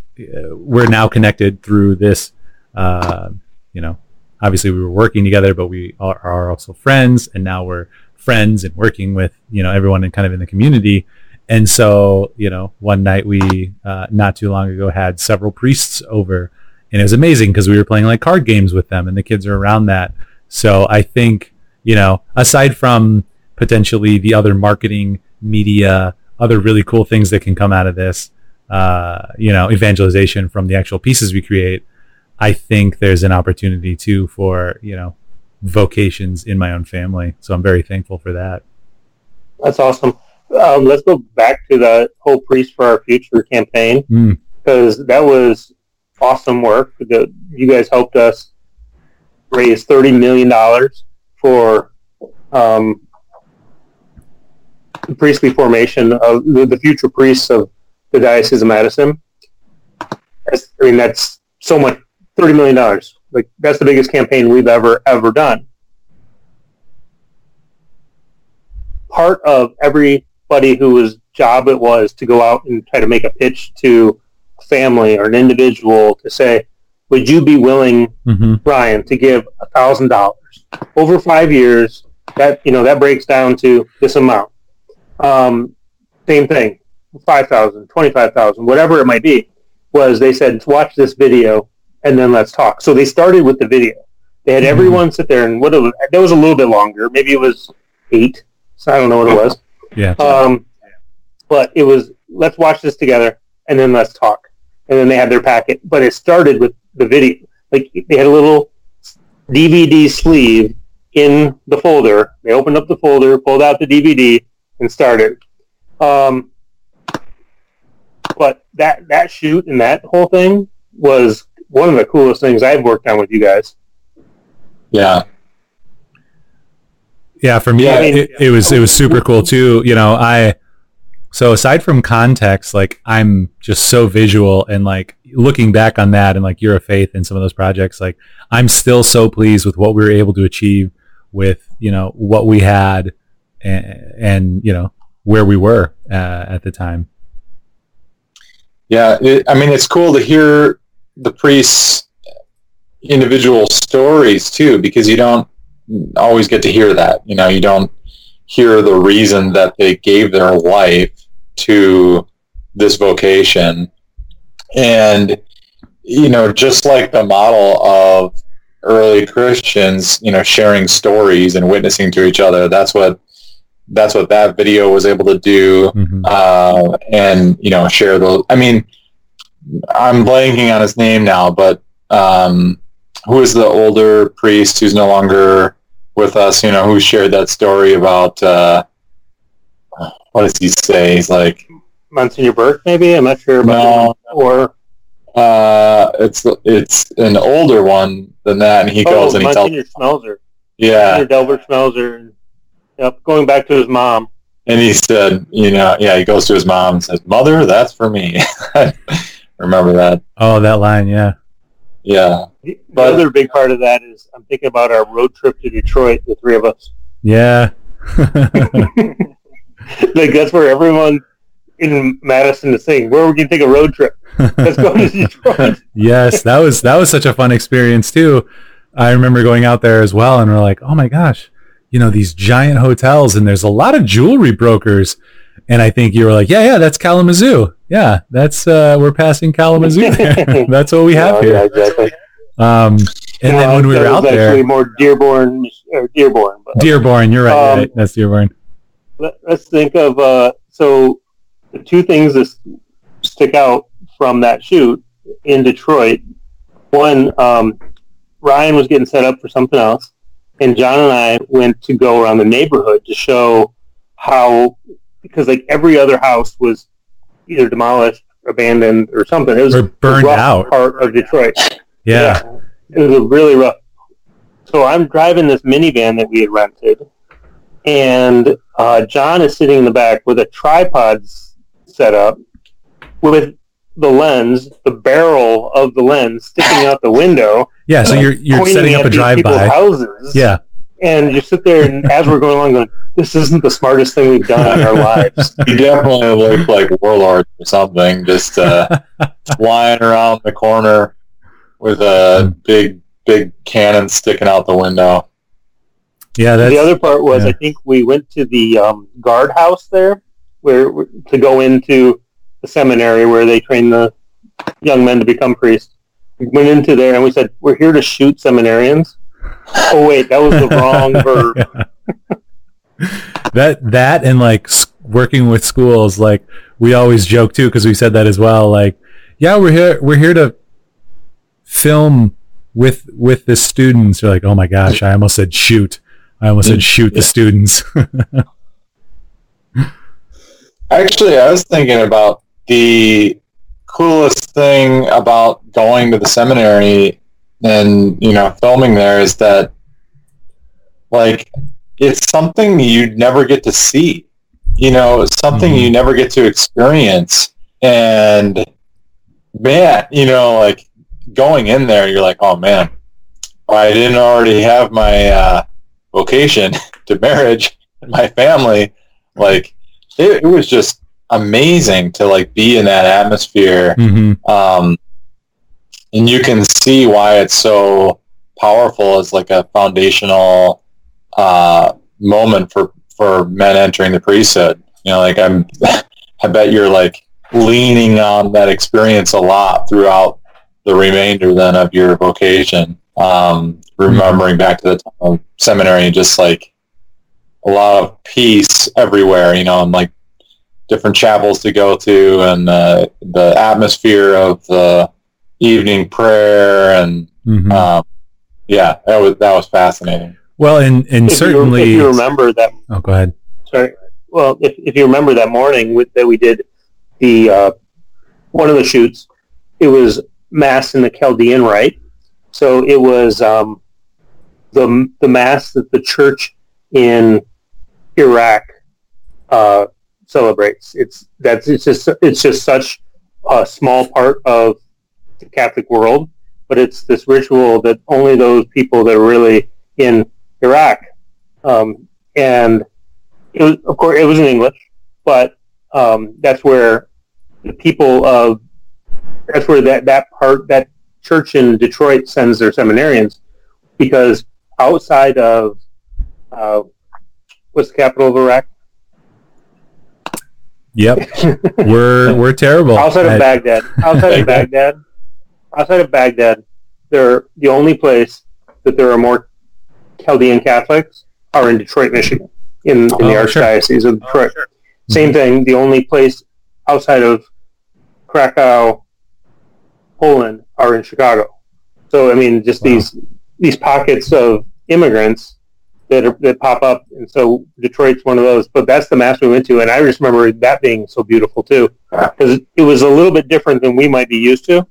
we're now connected through this. Uh, you know, obviously we were working together, but we are, are also friends, and now we're friends and working with you know everyone and kind of in the community. And so, you know, one night we, uh, not too long ago, had several priests over, and it was amazing because we were playing like card games with them, and the kids are around that. So I think, you know, aside from potentially the other marketing, media, other really cool things that can come out of this, uh, you know, evangelization from the actual pieces we create, I think there's an opportunity too for, you know, vocations in my own family. So I'm very thankful for that. That's awesome. Um, let's go back to the whole Priest for Our Future campaign Mm. because that was awesome work. The, you guys helped us raise thirty million dollars for um, the priestly formation of the, the future priests of the Diocese of Madison. That's, I mean, that's so much. Thirty million dollars. Like that's the biggest campaign we've ever ever done. Part of everybody whose job it was to go out and try to make a pitch to a family or an individual to say, "Would you be willing hmm Ryan to give a thousand dollars over five years. That you know that breaks down to this amount. Um, same thing, five thousand, twenty-five thousand, whatever it might be. Was they said watch this video and then let's talk. So they started with the video. They had Mhm. everyone sit there and what it was, that was a little bit longer. Maybe it was eight. So I don't know what it was. Yeah. Um, but it was let's watch this together and then let's talk. And then they had their packet, but it started with the video. Like they had a little DVD sleeve in the folder. They opened up the folder, pulled out the DVD, and started. Um, but that that shoot and that whole thing was one of the coolest things I've worked on with you guys. Yeah. Yeah, for me, Yeah, I mean- it, it was it was super cool too. You know, I so aside from context, like I'm just so visual and like looking back on that and like you're a faith in some of those projects, like I'm still so pleased with what we were able to achieve with you know what we had and, and you know where we were uh, at the time. Yeah, it, I mean, it's cool to hear the priests' individual stories too, because you don't always get to hear that. You know, you don't hear the reason that they gave their life to this vocation, and you know, just like the model of early Christians, you know, sharing stories and witnessing to each other. That's what that's what that video was able to do Mhm. uh, and you know share those. I mean, I'm blanking on his name now, but um, who is the older priest who's no longer with us? You know, who shared that story about uh, what does he say? He's like, Monsignor Burke, maybe I'm not sure about No. or uh, it's it's an older one than that, and he goes oh, and he tells, Monsignor Schmelzer, yeah, Monsignor Delbert Schmelzer, and yep, going back to his mom. and he said, you know, yeah, he goes to his mom and says, "Mother, that's for me." Remember that? Oh, that line, yeah. Yeah. The But- other big part of that is I'm thinking about our road trip to Detroit, the three of us. Yeah. like that's where everyone in Madison is saying, "Where are we going to take a road trip? Let's go to Detroit." yes, that was that was such a fun experience too. I remember going out there as well, and we're like, oh my gosh, you know these giant hotels, and there's a lot of jewelry brokers. And I think you were like, yeah, yeah, that's Kalamazoo. Yeah, that's uh, we're passing Kalamazoo. that's what we have yeah, here. exactly. Um, and then when we were out actually there, more Dearborn, or Dearborn. But Dearborn, you're right, Um, right. That's Dearborn. let, us think of uh, so the two things that stick out from that shoot in Detroit. One, um, Ryan was getting set up for something else, and John and I went to go around the neighborhood to show how because like every other house was either demolished, abandoned, or something. It was Or burned rough out. part of Detroit. Yeah. It was really rough. So I'm driving this minivan that we had rented, and uh, John is sitting in the back with a tripod set up with the lens, the barrel of the lens sticking out the window. Yeah. So you're you're setting up a drive by houses. Yeah. And you sit there, and as we're going along, going, "This isn't the smartest thing we've done in our lives." You definitely look like warlord or something, just uh, flying around the corner with a big, big cannon sticking out the window. Yeah. That's the other part was yeah. I think we went to the um, guard house there, where to go into the seminary where they train the young men to become priests. We went into there and we said, "We're here to shoot seminarians." Oh wait, that was the wrong verb. that that and like working with schools like we always joke too because we said that as well like yeah we're here we're here to film with with the students. You're like oh my gosh i almost said shoot. I almost said shoot the students. Actually, I was thinking about the coolest thing about going to the seminary and you know filming there is that like it's something you never get to see. You know, something Mhm. you never get to experience. And man, you know, like going in there, you're like, oh man, I didn't already have my uh, vocation to marriage and my family. Like it, it was just amazing to like be in that atmosphere hmm um, and you can see why it's so powerful as like a foundational uh, moment for for men entering the priesthood. You know like i'm i bet you're like leaning on that experience a lot throughout the remainder then of your vocation. Um, remembering back to the time of seminary and just like a lot of peace everywhere you know and like different chapels to go to and uh, the atmosphere of the evening prayer and hmm um, yeah that was that was fascinating well and and If you, certainly if you remember that, oh go ahead sorry. Well, if, if you remember that morning with, that we did the uh, one of the shoots, it was mass in the Chaldean rite. So it was um, the the mass that the church in Iraq uh, celebrates. It's that's it's just it's just such a small part of the Catholic world, but it's this ritual that only those people that are really in Iraq, um, and it was, of course it was in English, but um, that's where the people of that's where that that part that church in Detroit sends their seminarians because outside of uh, what's the capital of Iraq? Yep. we're we're terrible. outside of Baghdad, outside of Baghdad, outside of Baghdad, they're the only place that there are more Chaldean Catholics are in Detroit, Michigan, in, in the Oh, sure. Archdiocese of Detroit. Oh, Same mm-hmm. thing. The only place outside of Krakow, Poland, are in Chicago. So I mean, just Wow. these these pockets of immigrants that are, that pop up, and so Detroit's one of those. But that's the mass we went to, and I just remember that being so beautiful too, ah. because it was a little bit different than we might be used to.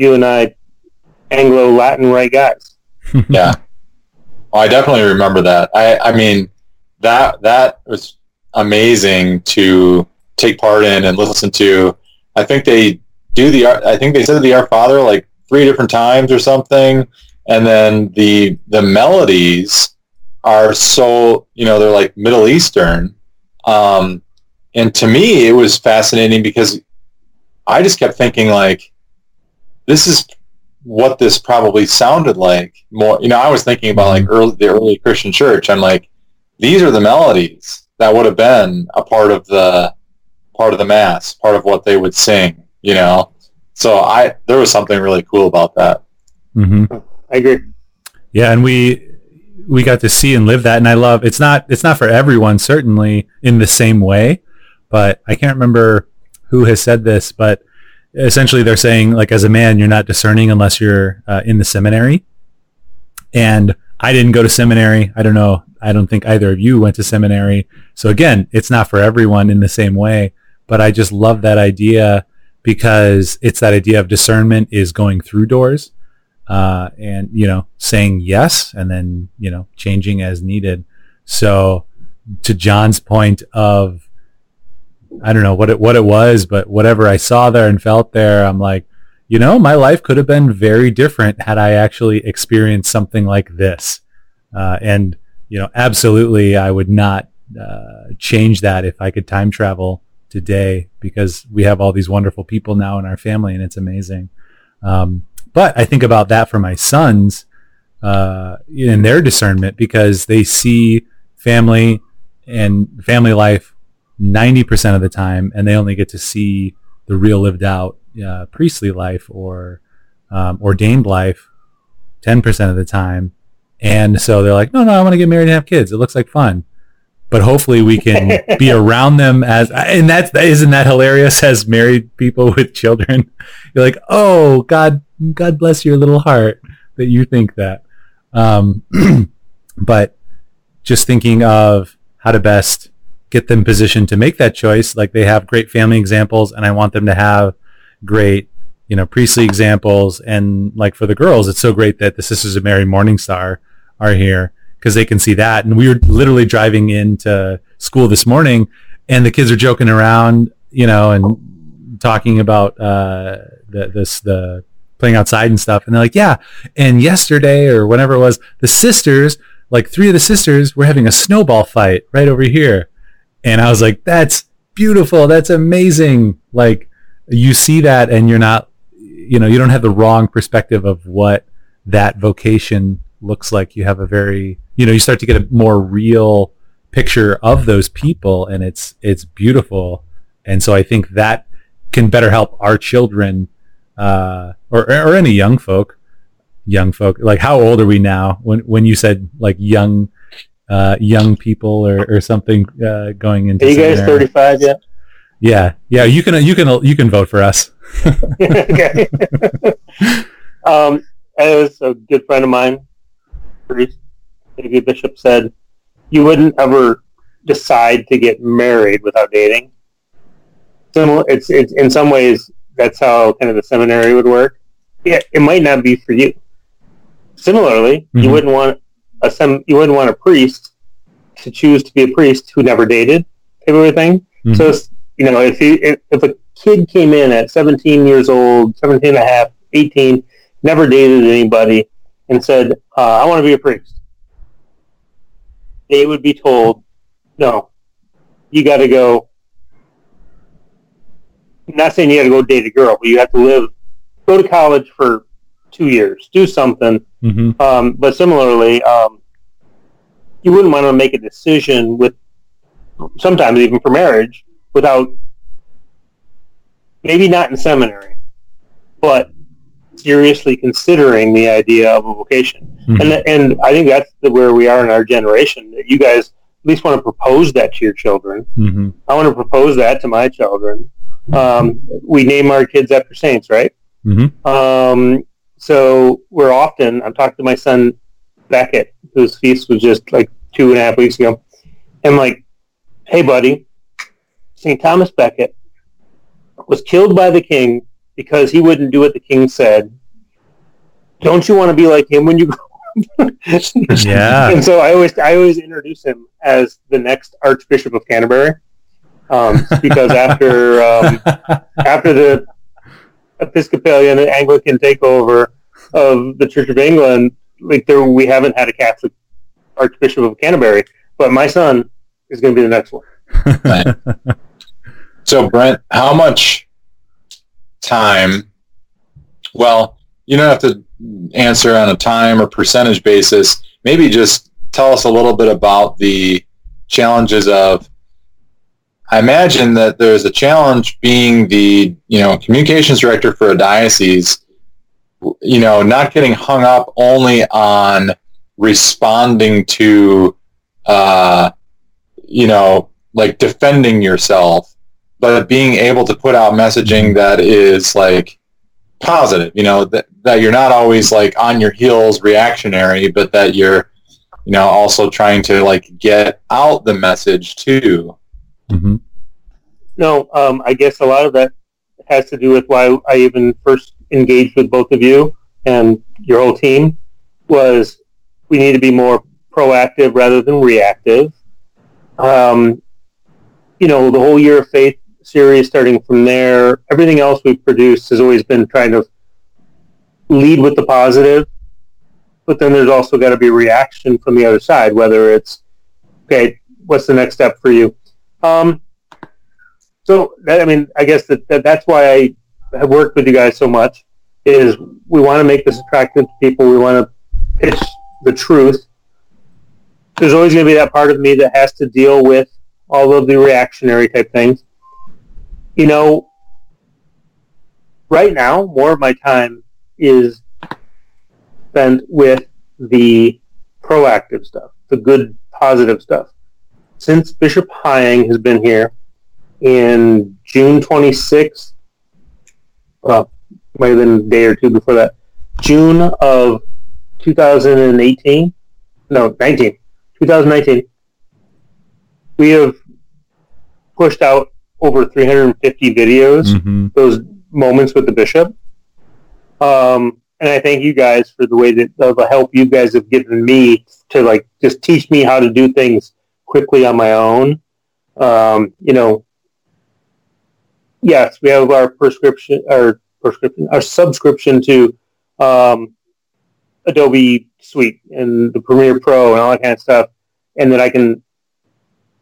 You and I, Anglo Latin rite guys. yeah. Oh, I definitely remember that. I, I mean, that that was amazing to take part in and listen to. I think they do the. I think they said the Our Father like three different times or something, and then the the melodies are so you know they're like Middle Eastern, um, and to me it was fascinating because I just kept thinking like this is what this probably sounded like more you know i was thinking about like early the early christian church i'm like these are the melodies that would have been a part of the part of the mass part of what they would sing you know so i there was something really cool about that Mhm. I agree. Yeah, and we we got to see and live that, and I love. It's not it's not for everyone, certainly in the same way, but I can't remember who has said this, but essentially they're saying like as a man you're not discerning unless you're uh, in the seminary, and I didn't go to seminary. I don't know. I don't think either of you went to seminary. So again, it's not for everyone in the same way, but I just love that idea because it's that idea of discernment is going through doors uh, and you know saying yes and then you know changing as needed so to john's point of i don't know what it what it was but whatever i saw there and felt there i'm like you know my life could have been very different had i actually experienced something like this. Uh, and you know absolutely i would not uh, change that if i could time travel today because we have all these wonderful people now in our family and it's amazing. Um, but I think about that for my sons uh, in their discernment because they see family and family life 90% of the time and they only get to see the real lived out uh, priestly life or um, ordained life 10% of the time. And so they're like, no, no, I want to get married and have kids. It looks like fun. But hopefully we can be around them as, and that's, isn't that hilarious as married people with children? You're like, oh, God, God bless your little heart that you think that. Um, but just thinking of how to best get them positioned to make that choice. Like they have great family examples and I want them to have great, you know, priestly examples. And like for the girls, it's so great that the Sisters of Mary Morningstar are here because they can see that. And we were literally driving into school this morning and the kids are joking around, you know, and talking about, uh, the, this, the playing outside and stuff. And they're like, yeah. And yesterday or whenever it was, the sisters, like three of the sisters were having a snowball fight right over here. And I was like, that's beautiful. That's amazing. Like you see that and you're not, you know, you don't have the wrong perspective of what that vocation looks like. You have a very, you know, you start to get a more real picture of those people and it's, it's beautiful. And so I think that can better help our children, uh, or, or any young folk, young folk. Like how old are we now? When, when you said like young, uh, young people or, or something, uh, going into Are you guys 35 yet? Yeah. Yeah. You can, you can, you can vote for us. okay. um, as a good friend of mine, priest, maybe Bishop said, you wouldn't ever decide to get married without dating. Similar, it's, it's in some ways that's how kind of the seminary would work. Yeah, it might not be for you. Similarly, you Mhm. wouldn't want a sem- you wouldn't want a priest to choose to be a priest who never dated, type of thing. Mhm. So, you know, if you if, if a kid came in at 17 years old, 17 and a half, 18, never dated anybody, and said, uh, "I want to be a priest," they would be told, "No, you got to go." I'm not saying you got to go date a girl, but you have to live, go to college for two years, do something. Mhm. Um, but similarly, um, you wouldn't want to make a decision with sometimes even for marriage without maybe not in seminary, but seriously considering the idea of a vocation. Mhm. And and I think that's the, where we are in our generation. That you guys at least want to propose that to your children. Mhm. I want to propose that to my children. Um, we name our kids after saints, right? Mhm. Um, so we're often, I'm talking to my son Beckett, whose feast was just like two and a half weeks ago. And like, hey, buddy, St. Thomas Becket was killed by the king because he wouldn't do what the king said. Don't you want to be like him when you grow up? Yeah. And so I always, I always introduce him as the next Archbishop of Canterbury. Um, because after um, after the Episcopalian and Anglican takeover of the Church of England, like there we haven't had a Catholic Archbishop of Canterbury, but my son is going to be the next one. So Brent, how much time? Well, you don't have to answer on a time or percentage basis. Maybe just tell us a little bit about the challenges of. I imagine that there's a challenge being the you know communications director for a diocese. You know, not getting hung up only on responding to, uh, you know, like defending yourself but being able to put out messaging that is like positive, you know, that, that you're not always like on your heels reactionary, but that you're, you know, also trying to like get out the message too. Mhm. No, um, I guess a lot of that has to do with why I even first engaged with both of you and your whole team was we need to be more proactive rather than reactive. Um, you know, the whole year of faith series starting from there, everything else we've produced has always been trying to lead with the positive, but then there's also got to be reaction from the other side, whether it's, okay, what's the next step for you? Um, so I mean, I guess that, that that's why I have worked with you guys so much is we want to make this attractive to people. We want to pitch the truth. There's always going to be that part of me that has to deal with all of the reactionary type things. You know, right now, more of my time is spent with the proactive stuff, the good, positive stuff. Since Bishop Hying has been here in June 26th, well, might have been a day or two before that, June of 2018, no, 19, 2019, we have pushed out over 350 videos Mhm. those moments with the bishop. Um, and I thank you guys for the way that of the help you guys have given me to like just teach me how to do things quickly on my own. Um, you know, yes, we have our prescription, our prescription, our subscription to um, Adobe Suite and the Premiere Pro and all that kind of stuff, and that I can.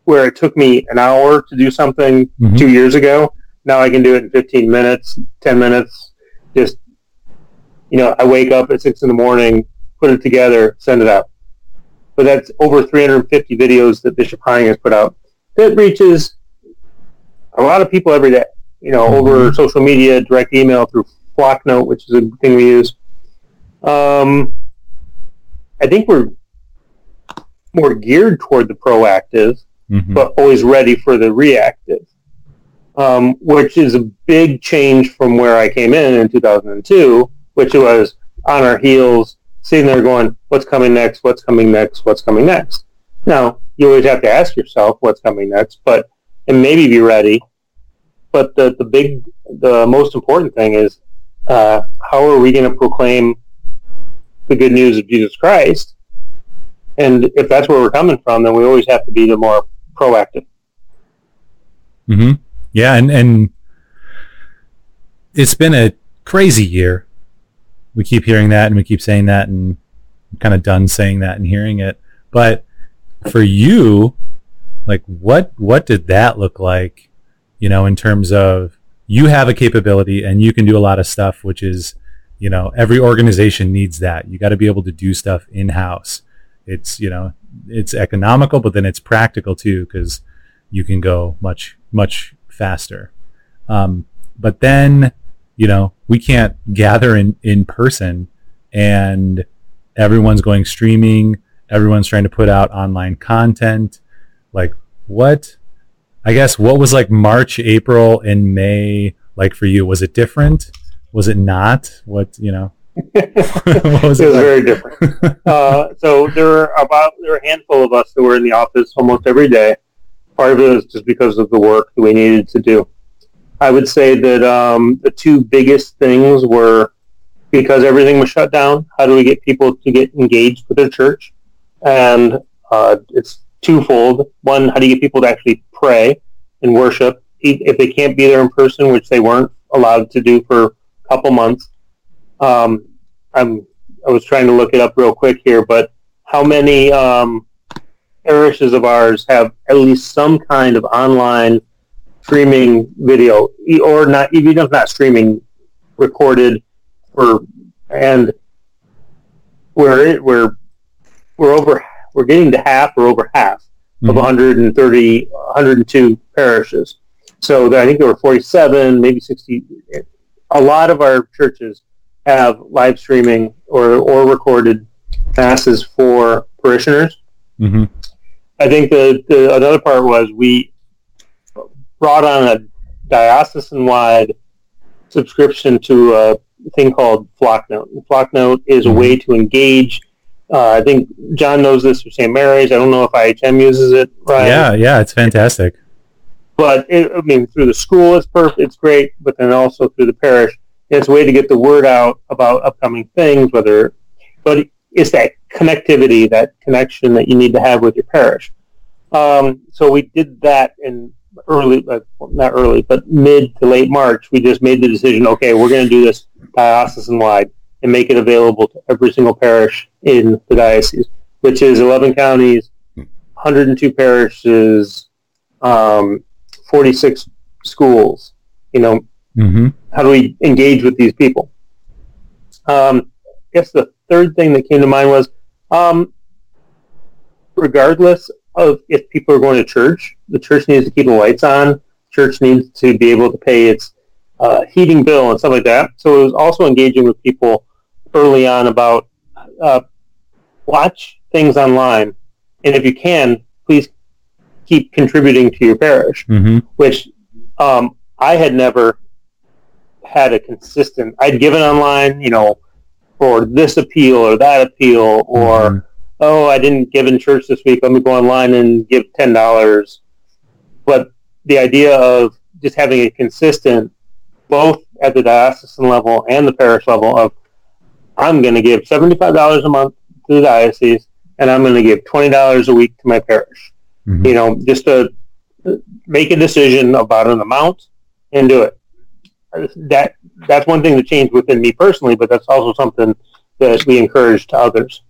Where it took me an hour to do something Mhm. two years ago, now I can do it in 15 minutes, 10 minutes. Just, you know, I wake up at six in the morning, put it together, send it out. But that's over 350 videos that Bishop Hying has put out. That reaches a lot of people every day, you know, over social media, direct email through Flocknote, which is a thing we use. Um, I think we're more geared toward the proactive Mhm. but always ready for the reactive, um, which is a big change from where I came in in 2002, which was on our heels, sitting there going, what's coming next, what's coming next, what's coming next. Now, you always have to ask yourself what's coming next, but and maybe be ready. but the the big, the most important thing is uh, how are we going to proclaim the good news of Jesus Christ? And if that's where we're coming from, then we always have to be the more proactive. Mm-hmm. Yeah, and and it's been a crazy year. We keep hearing that, and we keep saying that, and I'm kind of done saying that and hearing it. But for you, like, what what did that look like? You know, in terms of you have a capability and you can do a lot of stuff, which is, you know, every organization needs that. You got to be able to do stuff in house. It's you know, it's economical, but then it's practical too because you can go much much faster. Um, but then, you know, we can't gather in, in person and everyone's going streaming. Everyone's trying to put out online content. Like what, I guess, what was like March, April and May like for you? Was it different? Was it not? What, you know, what was it it was like? very different. uh, so there were about there were a handful of us that were in the office almost every day. Part of it was just because of the work that we needed to do. I would say that um, the two biggest things were because everything was shut down. How do we get people to get engaged with their church? And uh, it's twofold. One, how do you get people to actually pray and worship if they can't be there in person, which they weren't allowed to do for a couple months? Um, I'm I was trying to look it up real quick here, but how many um, parishes of ours have at least some kind of online streaming video, or not even if not streaming, recorded for and we're it, we're we're over we're getting to half or over half of Mhm. 130 102 parishes. So there- I think there were 47, maybe 60. A lot of our churches have live streaming or or recorded masses for parishioners. Mhm. I think the, the another part was we brought on a diocesan-wide subscription to a thing called Flocknote. And Flocknote is a way to engage. Uh, I think John knows this from St. Mary's. I don't know if IHM uses it. Right? Yeah, yeah, it's fantastic. but it, I mean, through the school, it's perfect. It's great, but then also through the parish, it's a way to get the word out about upcoming things. Whether, but it's that connectivity, that connection that you need to have with your parish. Um, so we did that in early, uh, not early, but mid to late March. We just made the decision. Okay, we're going to do this diocesan wide and make it available to every single parish in the diocese, which is 11 counties, 102 parishes. Um, 46 schools. You know, hmm how do we engage with these people? Um, I guess the third thing that came to mind was, um, regardless of if people are going to church, the church needs to keep the lights on. Church needs to be able to pay its uh, heating bill and stuff like that. So it was also engaging with people early on about uh, watch things online, and if you can, please keep contributing to your parish hmm which um, I had never had a consistent. I'd given online, you know, for this appeal or that appeal, or Mhm. Oh, I didn't give in church this week. Let me go online and give ten dollars. But the idea of just having a consistent, both at the diocesan level and the parish level, of I'm going to give seventy five dollars a month to the diocese, and I'm going to give twenty dollars a week to my parish Mhm. you know, just to make a decision about an amount and do it. That that's one thing that changed within me personally, but that's also something that we encourage to others.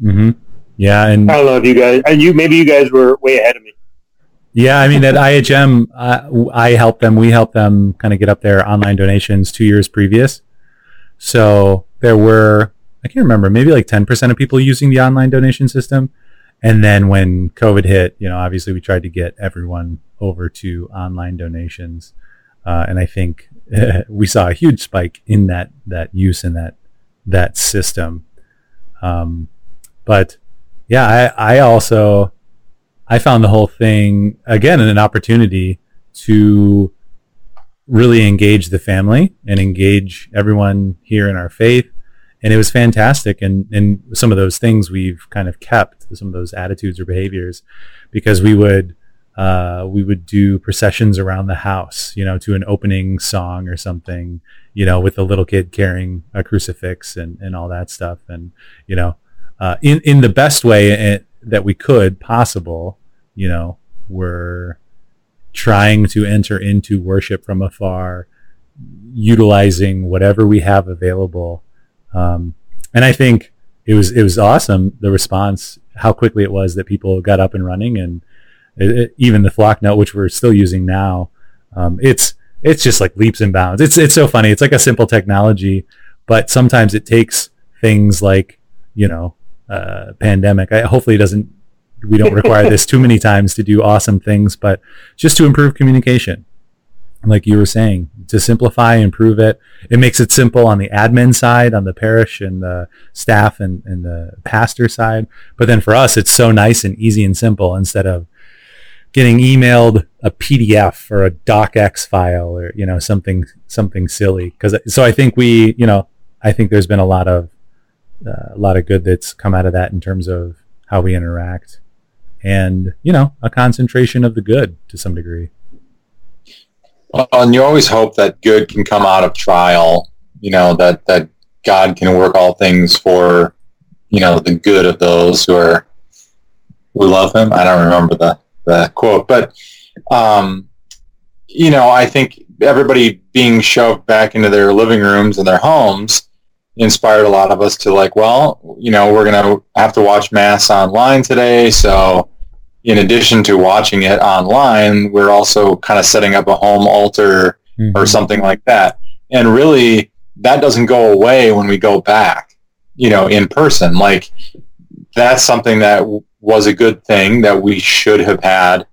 Hmm Yeah, and I don't know if you guys, and you maybe you guys were way ahead of me. yeah, I mean at IHM, uh, I helped them. We helped them kind of get up their online donations two years previous. So there were I can't remember maybe like ten percent of people using the online donation system, and then when COVID hit, you know, obviously we tried to get everyone over to online donations, uh, and I think we saw a huge spike in that that use in that that system. Um, but yeah, I, I also I found the whole thing again an opportunity to really engage the family and engage everyone here in our faith. And it was fantastic. And, and some of those things we've kind of kept, some of those attitudes or behaviors, because we would uh, we would do processions around the house, you know, to an opening song or something, you know, with a little kid carrying a crucifix and, and all that stuff. And, you know, uh, in, in the best way eh, that we could possible, you know, we're trying to enter into worship from afar, utilizing whatever we have available. Um, and I think it was, it was awesome. The response, how quickly it was that people got up and running and, it, it, even the Flocknote, which we're still using now, um, it's it's just like leaps and bounds. It's it's so funny. It's like a simple technology, but sometimes it takes things like you know uh, pandemic. I, hopefully, it doesn't. We don't require this too many times to do awesome things, but just to improve communication, like you were saying, to simplify, improve it. It makes it simple on the admin side, on the parish and the staff and, and the pastor side. But then for us, it's so nice and easy and simple instead of getting emailed a PDF or a docx file or you know something something silly. Because so I think we you know I think there's been a lot of uh, a lot of good that's come out of that in terms of how we interact and you know a concentration of the good to some degree. Well, and you always hope that good can come out of trial you know that that God can work all things for you know the good of those who are who love him. I don't remember the the quote, but um, you know, I think everybody being shoved back into their living rooms and their homes inspired a lot of us to like, well, you know, we're gonna have to watch mass online today, so in addition to watching it online, we're also kind of setting up a home altar mm-hmm. or something like that. And really, that doesn't go away when we go back, you know, in person. Like that's something that was a good thing that we should have had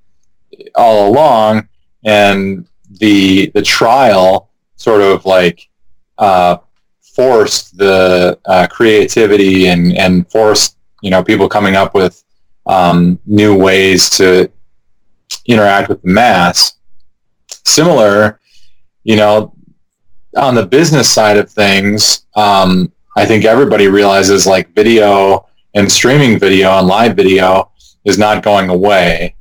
all along, and the the trial sort of like uh, forced the uh, creativity and and forced you know people coming up with um, new ways to interact with the mass. Similar, you know, on the business side of things, um, I think everybody realizes like video and streaming video and live video is not going away.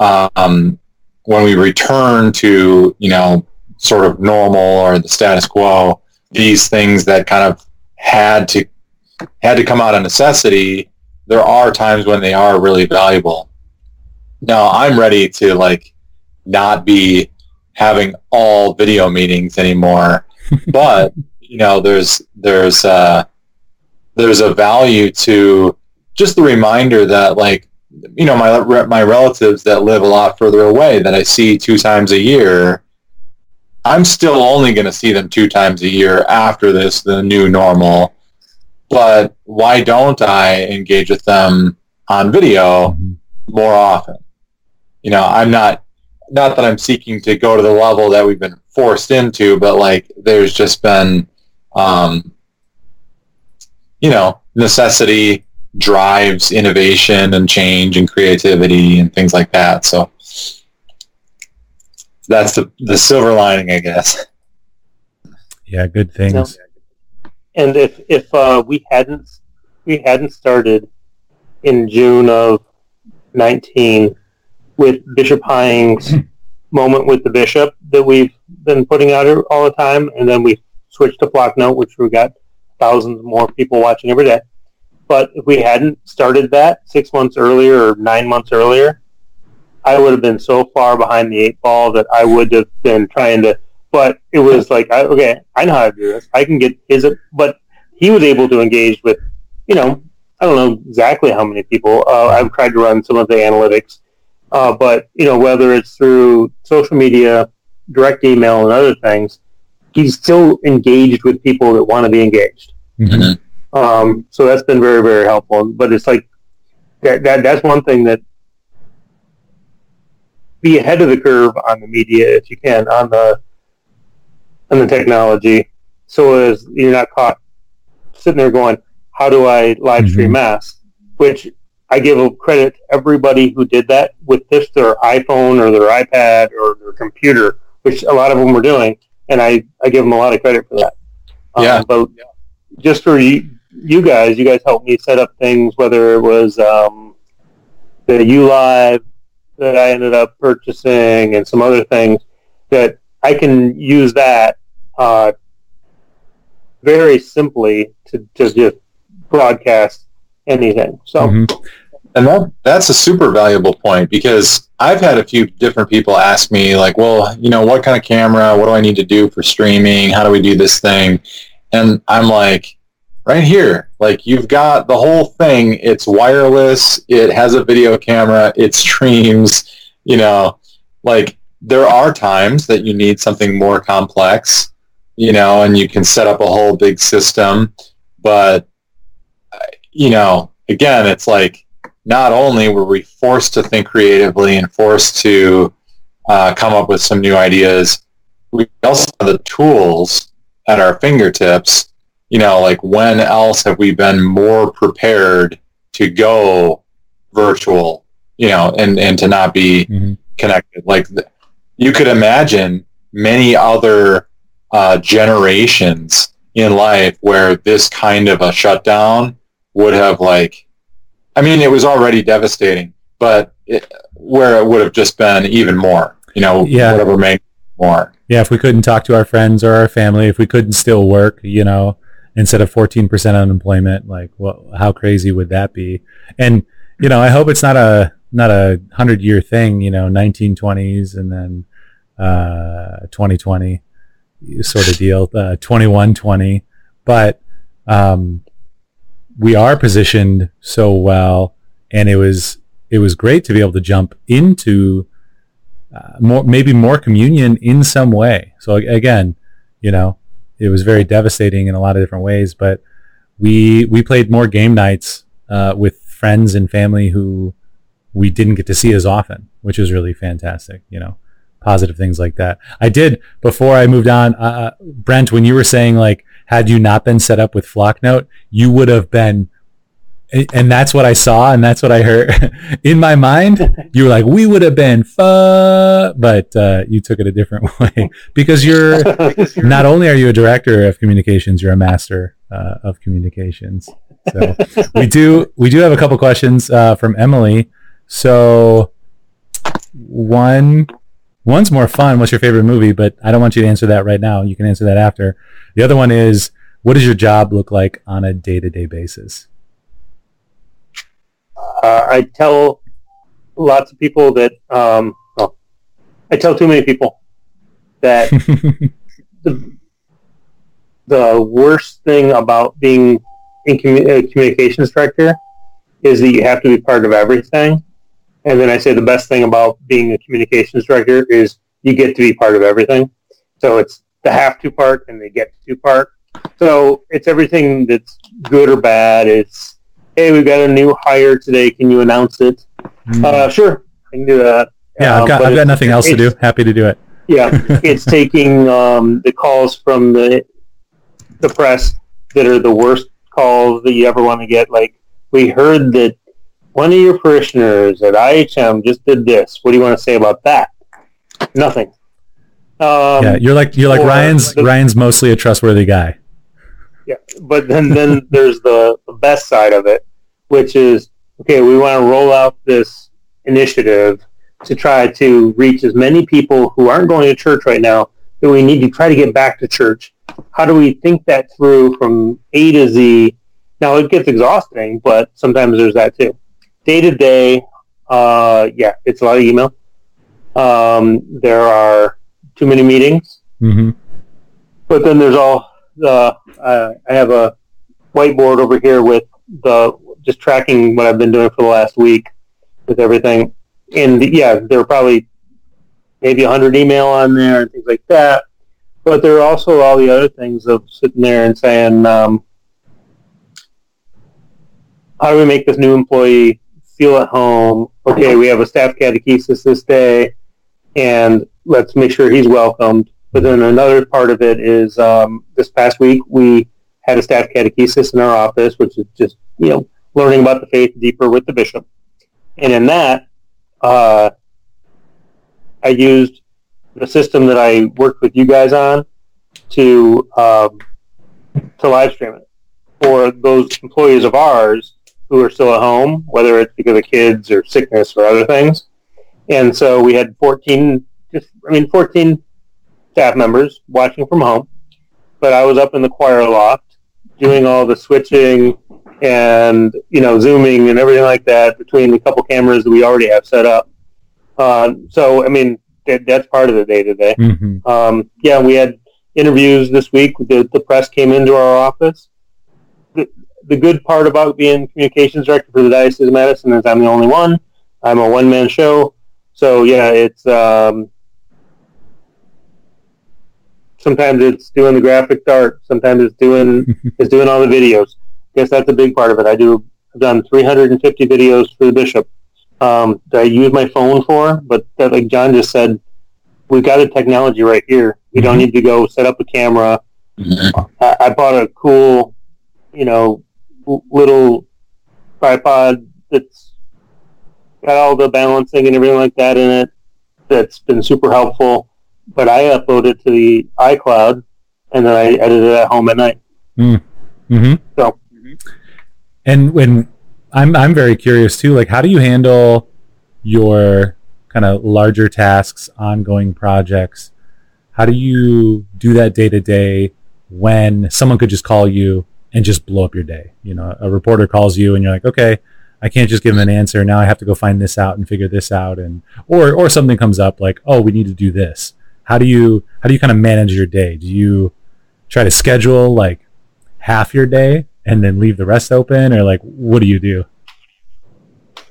Um, when we return to, you know, sort of normal or the status quo, these things that kind of had to had to come out of necessity, there are times when they are really valuable. Now I'm ready to like not be having all video meetings anymore, but you know, there's there's uh, there's a value to just the reminder that like you know my my relatives that live a lot further away that I see two times a year I'm still only going to see them two times a year after this the new normal. But why don't I engage with them on video more often? You know I'm not not that I'm seeking to go to the level that we've been forced into but like there's just been um, you know, necessity drives innovation and change and creativity and things like that. So that's the the silver lining, I guess. Yeah, good things. And if if uh, we hadn't we hadn't started in June of nineteen with Bishop Hying's moment with the bishop that we've been putting out all the time, and then we switched to Flocknote, which we got thousands more people watching every day. But if we hadn't started that six months earlier or nine months earlier, I would have been so far behind the eight ball that I would have been trying to. But it was like, I, okay, I know how to do this. I can get his. But he was able to engage with, you know, I don't know exactly how many people. Uh, I've tried to run some of the analytics, uh, but you know, whether it's through social media, direct email, and other things, he's still engaged with people that want to be engaged. Mm-hmm. Um, so that's been very, very helpful. But it's like that, that that's one thing that be ahead of the curve on the media if you can on the on the technology, so as you're not caught sitting there going, "How do I live stream mm-hmm. mass?" Which I give credit to everybody who did that with just their iPhone or their iPad or their computer, which a lot of them were doing and I, I give them a lot of credit for that. Um, yeah. But just for you, you guys, you guys helped me set up things, whether it was um, the U Live, that I ended up purchasing and some other things that I can use that uh, very simply to, to just broadcast anything. So Mhm. And that that's a super valuable point because I've had a few different people ask me like, well, you know, what kind of camera? What do I need to do for streaming? How do we do this thing? And I'm like, right here, like you've got the whole thing. It's wireless. It has a video camera. It streams. You know, like there are times that you need something more complex. You know, and you can set up a whole big system, but you know, again, it's like not only were we forced to think creatively and forced to uh, come up with some new ideas, we also have the tools at our fingertips. You know, like when else have we been more prepared to go virtual, you know, and, and to not be Mhm. connected? Like th- you could imagine many other uh, generations in life where this kind of a shutdown would have like I mean, it was already devastating, but it, where it would have just been even more, you know, Yeah. whatever made more. Yeah, if we couldn't talk to our friends or our family, if we couldn't still work, you know, instead of 14% unemployment, like what, how crazy would that be? And, you know, I hope it's not a, not a hundred year thing, you know, 1920s and then, uh, 2020 sort of deal, uh, 2120. But, um, we are positioned so well and it was, it was great to be able to jump into, uh, more maybe more communion in some way. So again, you know, it was very devastating in a lot of different ways, but we we played more game nights uh, with friends and family who we didn't get to see as often, which was really fantastic. You know, positive things like that. I did before I moved on, uh, Brent. When you were saying like, had you not been set up with Flocknote, you would have been and that's what I saw and that's what I heard in my mind. You were like, we would have been fu, but uh, you took it a different way because you're not only are you a director of communications, you're a master uh, of communications. So we do we do have a couple questions uh, from Emily. So one one's more fun. What's your favorite movie? But I don't want you to answer that right now. You can answer that after. The other one is, what does your job look like on a day to day basis? uh, I tell lots of people that um, well, I tell too many people that the, the worst thing about being in commu- a communications director is that you have to be part of everything. And then I say the best thing about being a communications director is you get to be part of everything. So it's the have to part and the get to part. So it's everything that's good or bad. It's hey, we've got a new hire today. Can you announce it? Uh, sure, I can do that. yeah, I've Uh, got I've got nothing else to do. Happy to do it. Yeah, it's taking um, the calls from the the press that are the worst calls that you ever want to get. Like, we heard that one of your parishioners at IHM just did this. What do you want to say about that? Nothing. Um, yeah, you're like you're like Ryan's the- Ryan's mostly a trustworthy guy. Yeah, but then then there's the, the best side of it, which is okay. We want to roll out this initiative to try to reach as many people who aren't going to church right now that we need to try to get back to church. How do we think that through from A to Z? Now it gets exhausting, but sometimes there's that too. Day to day, uh, yeah, it's a lot of email. Um, there are too many meetings hmm but then there's all the uh, I have a whiteboard over here with the just tracking what I've been doing for the last week with everything. And yeah, there are probably maybe a hundred email on there and things like that. But there are also all the other things of sitting there and saying, um, how do we make this new employee feel at home? Okay, we have a staff catechesis this day, and let's make sure he's welcomed. But then another part of it is um, this past week we had a staff catechesis in our office, which is just you know learning about the faith deeper with the bishop. And in that, uh, I used the system that I worked with you guys on to um, to live stream it for those employees of ours who are still at home, whether it's because of kids or sickness or other things. And so we had 14, just, I mean, 14 staff members watching from home. But I was up in the choir loft doing all the switching and, you know, zooming and everything like that between the couple cameras that we already have set up. Uh, so, I mean, that, that's part of the day to day. Um, yeah, we had interviews this week. The, the press came into our office. The, good part about being communications director for the Diocese of Madison is I'm the only one. I'm a one man show. So yeah, it's um, sometimes it's doing the graphic art. Sometimes it's doing it's doing all the videos. I guess that's a big part of it. I do. I've done 350 videos for the bishop. Um, that I use my phone for, but that, like John just said, we've got the technology right here. We don't Mhm. need to go set up a camera. I, I bought a cool, you know, little tripod that's got all the balancing and everything like that in it. That's been super helpful. But I upload it to the iCloud, and then I edit it at home at night. Mm. hmm So And when I'm I'm very curious too, like how do you handle your kind of larger tasks, ongoing projects? How do you do that day to day when someone could just call you and just blow up your day? You know, a reporter calls you and you're like, okay, I can't just give them an answer. Now I have to go find this out and figure this out, and or or something comes up like, oh, we need to do this. How do you how do you kind of manage your day? Do you try to schedule like half your day and then leave the rest open or like what do you do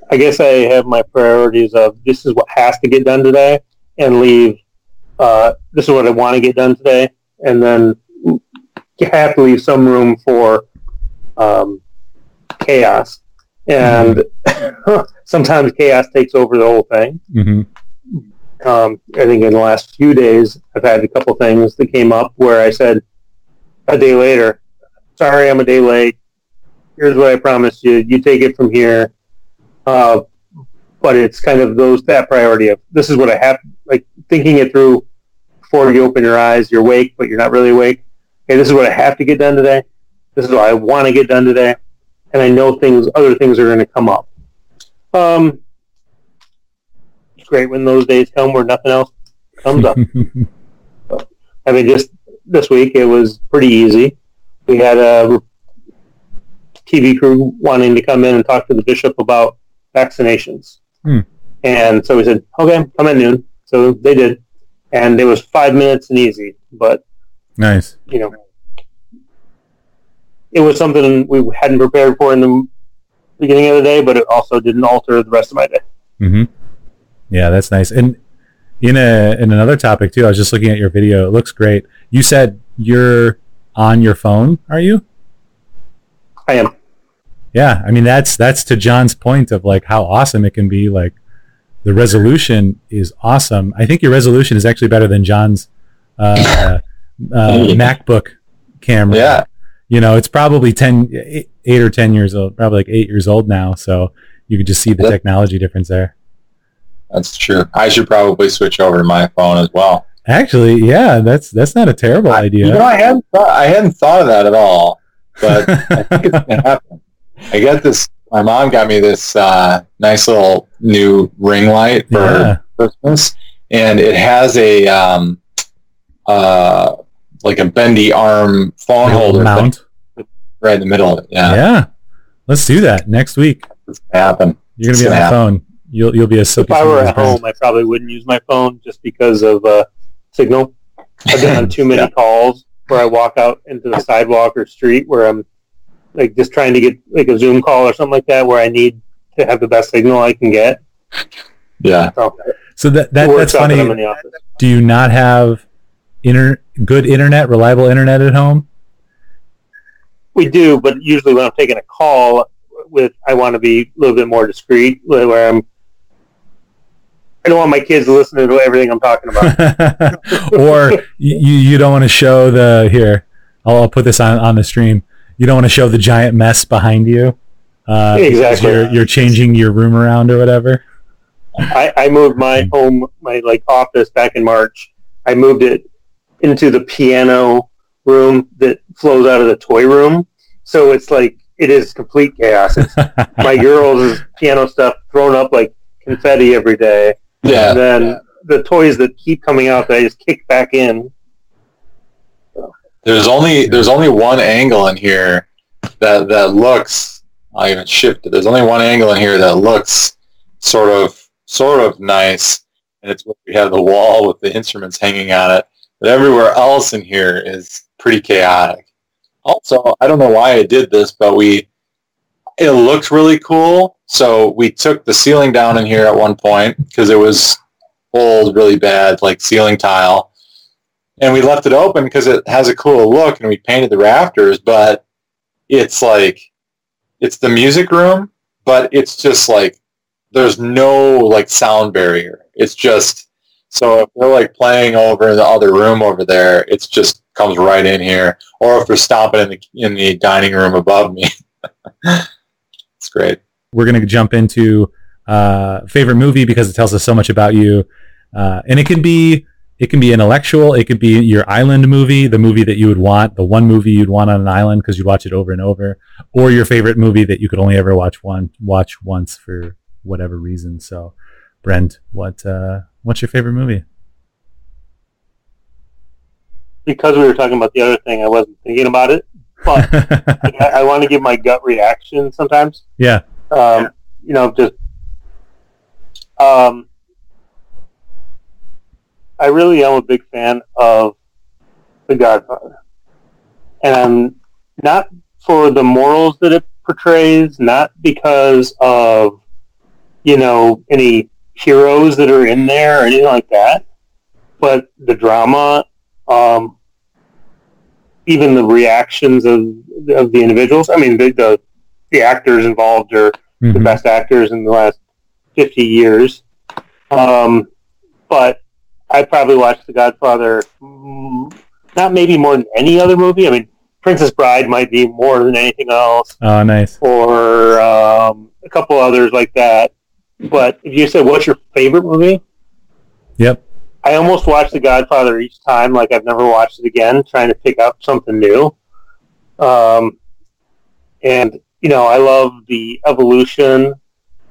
I guess I have my priorities of this is what has to get done today, and leave. Uh, this is what I want to get done today, and then you have to leave some room for um, chaos. And sometimes chaos takes over the whole thing. mm-hmm. Um, I think in the last few days, I've had a couple things that came up where I said a day later, "Sorry, I'm a day late. Here's what I promised you. You take it from here." Uh, but it's kind of those that priority of this is what I have, like thinking it through before you open your eyes. You're awake, but you're not really awake. Okay, this is what I have to get done today. This is what I want to get done today, and I know things, other things are going to come up. Um, it's great when those days come where nothing else comes up. I mean, just this week it was pretty easy. We had a TV crew wanting to come in and talk to the bishop about vaccinations, Hmm. and so we said, "Okay, come at noon." So they did, and it was five minutes and easy. But nice you know, it was something we hadn't prepared for in the beginning of the day, but it also didn't alter the rest of my day. mm-hmm. yeah that's nice and in a in another topic too i was just looking at your video it looks great you said you're on your phone are you I am. yeah i mean that's that's to john's point of like how awesome it can be like the resolution is awesome i think your resolution is actually better than john's uh, uh, macbook camera Yeah. you know it's probably 10 eight, eight or 10 years old probably like eight years old now so you could just see the technology difference there That's true. I should probably switch over to my phone as well. actually yeah that's that's not a terrible I, idea You know, I hadn't thought, I hadn't thought of that at all, but I think it's gonna happen. I got this. My mom got me this uh, nice little new ring light for yeah Christmas, and it has a um, uh, like a bendy arm phone holder thing right in the middle of it. yeah. Yeah, let's do that next week it's gonna happen. you're gonna be on Snap. the phone you'll you'll be a silky If I were at home, I probably wouldn't use my phone just because of uh, signal. I've been on too many Yeah. calls where I walk out into the sidewalk or street where I'm like just trying to get like a Zoom call or something like that where I need to have the best signal I can get. Yeah, So so that, that that's funny when I'm in the office. do you not have inter- good internet reliable internet at home We do, but usually when I'm taking a call with, I want to be a little bit more discreet where I'm. I don't want my kids to listen to everything I'm talking about. or you, you don't want to show the here I'll, I'll put this on, on the stream you don't want to show the giant mess behind you uh, Exactly. you're, you're changing your room around or whatever I, I moved my home, my like office back in March. I moved it into the piano room that flows out of the toy room. So it's like it is complete chaos. It's my girls' piano stuff thrown up like confetti every day. Yeah. and then yeah. the toys that keep coming out that I just kick back in. There's only there's only one angle in here that that looks. I even shifted. There's only one angle in here that looks sort of sort of nice, and it's where we have the wall with the instruments hanging on it. But everywhere else in here is pretty chaotic. Also, I don't know why I did this, but we it looked really cool. So we took the ceiling down in here at one point because it was old, really bad, like ceiling tile and we left it open because it has a cool look and we painted the rafters but it's like it's the music room but it's just like there's no like sound barrier it's just so if we're like playing over in the other room over there it just comes right in here or if we're stomping in the in the dining room above me it's great We're gonna jump into uh, favorite movie because it tells us so much about you, uh, and it can be it can be intellectual. It could be your island movie, the movie that you would want, the one movie you'd want on an island because you'd watch it over and over, or your favorite movie that you could only ever watch one watch once for whatever reason. So, Brent, what uh, what's your favorite movie? Because we were talking about the other thing, I wasn't thinking about it. But I, I want to give my gut reaction sometimes. yeah, Um, You know, just um, I really am a big fan of The Godfather, and I'm not for the morals that it portrays, not because of you know any heroes that are in there or anything like that, but the drama, um, even the reactions of of the individuals. I mean, the the, the actors involved are the Mhm. best actors in the last 50 years. Um, but I probably watched The Godfather not maybe more than any other movie. I mean, Princess Bride might be more than anything else, oh nice. or um, a couple others like that. But if you said, what's your favorite movie? Yep. I almost watch The Godfather each time, like I've never watched it again, trying to pick up something new. Um, and you know, I love the evolution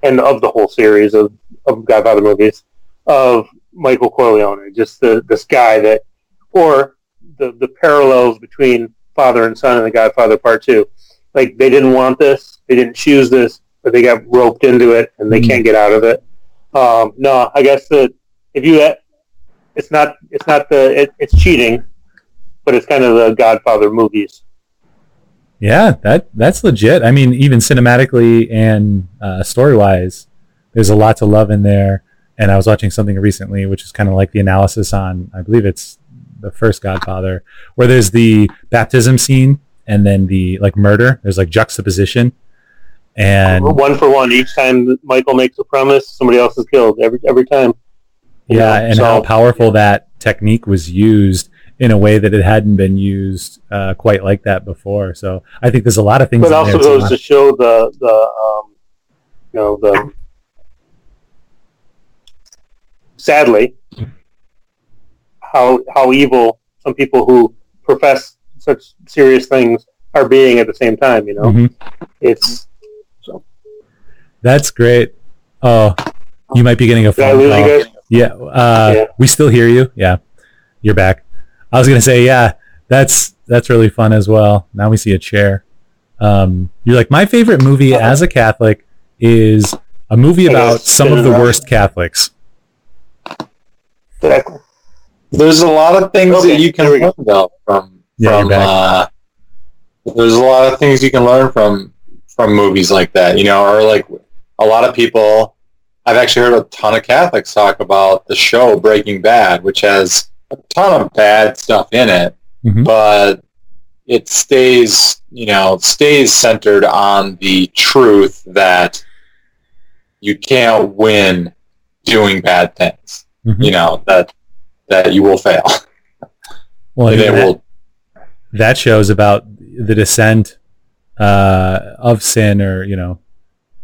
and of the whole series of, of Godfather movies of Michael Corleone, just the this guy that, or the the parallels between father and son in The Godfather Part Two. Like they didn't want this, they didn't choose this, but they got roped into it and they Mhm. can't get out of it. Um, no, I guess that if you it's not it's not the it, it's cheating, but it's kind of the Godfather movies. Yeah, that that's legit. I mean, even cinematically and uh, story wise, there's a lot to love in there. And I was watching something recently, which is kind of like the analysis on, I believe it's the first Godfather, where there's the baptism scene and then the like murder. There's like juxtaposition, and one for one. Each time Michael makes a promise, somebody else is killed every every time. Yeah, know, and so- how powerful that technique was used in a way that it hadn't been used uh, quite like that before. So I think there's a lot of things. But also goes to- show the the um, you know the sadly how how evil some people who profess such serious things are being at the same time. You know, Mhm. it's That's great. Oh, you might be getting a did I phone lose call. you guys? Yeah, uh, Yeah. we still hear you. Yeah, you're back. I was gonna say, yeah, that's that's really fun as well. Now we see a chair. Um, you're like my favorite movie as a Catholic is a movie about some of the around. worst Catholics. Exactly. There's a lot of things Okay, that you can there we go. learn though from Yeah, from uh, there's a lot of things you can learn from from movies like that, you know, or like a lot of people I've actually heard a ton of Catholics talk about the show Breaking Bad, which has a ton of bad stuff in it, Mhm. but it stays, you know, stays centered on the truth that you can't win doing bad things. Mhm. You know, that that you will fail. Well, it that, will that shows about the descent uh, of sin, or you know,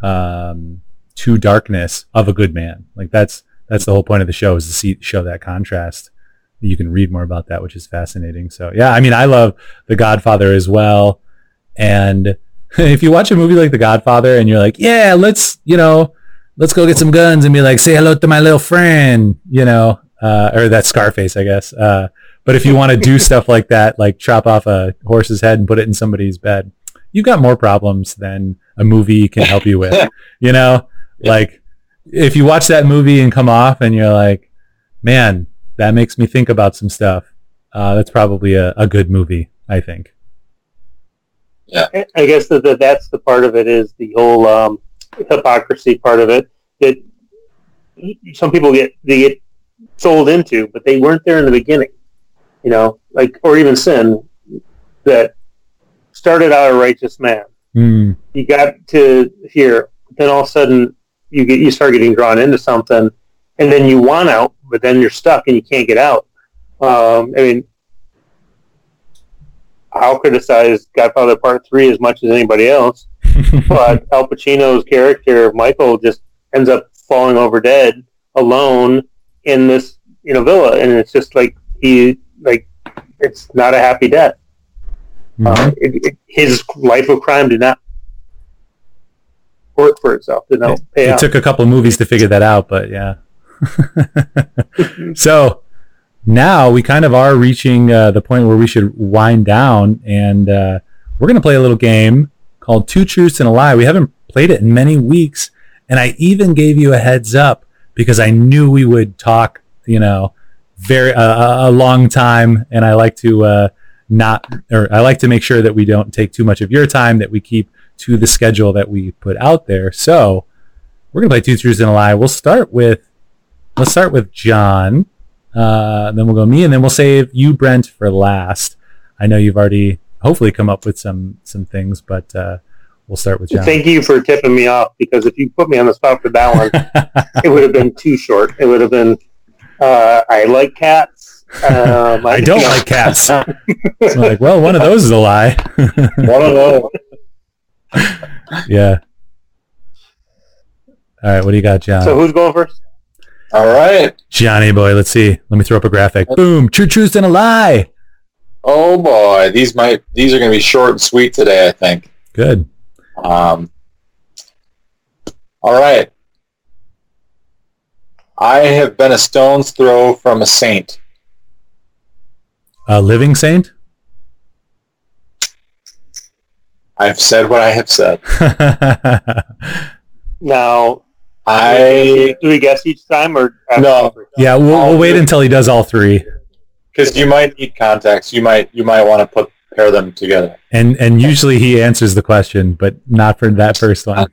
um, to darkness of a good man. Like that's that's the whole point of the show is to see show that contrast. You can read more about that, which is fascinating. So yeah, I mean, I love The Godfather as well. And if you watch a movie like The Godfather and you're like, yeah, let's you know, let's go get some guns and be like, say hello to my little friend, you know, uh, or that Scarface, I guess. Uh, but if you want to do stuff like that, like chop off a horse's head and put it in somebody's bed, you've got more problems than a movie can help you with. you know, Yeah. like if you watch that movie and come off and you're like, man, that makes me think about some stuff. Uh, that's probably a, a good movie, I think. I I guess that that that's the part of it is the whole um, hypocrisy part of it that some people get they get sold into, but they weren't there in the beginning. You know, like or even sin that started out a righteous man. Mm, You got to here, then all of a sudden you get you start getting drawn into something, and then you want out, but then you're stuck and you can't get out. Um, I mean, I'll criticize Godfather Part Three as much as anybody else, but Al Pacino's character Michael just ends up falling over dead alone in this you know villa, and it's just like he like it's not a happy death. Mhm. Uh, it, it, his life of crime did not work for itself. Did not pay it out. took a couple movies to figure that out, but yeah. so now we kind of are reaching uh, the point where we should wind down, and uh, we're going to play a little game called Two Truths and a Lie. We haven't played it in many weeks, and I even gave you a heads up because I knew we would talk, you know, very uh, a long time, and I like to uh, not, or I like to make sure that we don't take too much of your time, that we keep to the schedule that we put out there. So we're gonna play two truths and a lie. We'll start with let's start with John. Uh, then we'll go me, and then we'll save you, Brent, for last. I know you've already hopefully come up with some some things, but uh, we'll start with John. Thank you for tipping me off because if you put me on the spot for that one, it would have been too short. It would have been uh, I like cats. Um, I don't like cats. So I'm like, well, one of those is a lie. One of those. yeah. All right, what do you got, John? So who's going first? All right. Johnny boy, let's see. Let me throw up a graphic. Boom, true truths and a lie. Oh boy, these might these are going to be short and sweet today. I think. Good. Um, all right. I have been a stone's throw from a saint. A living saint. I've said what I have said. Now, I do we guess each time or No. yeah, we'll, we'll wait until he does all three, because you might need context. You might you might want to put pair them together. and and usually he answers the question, but not for that first one.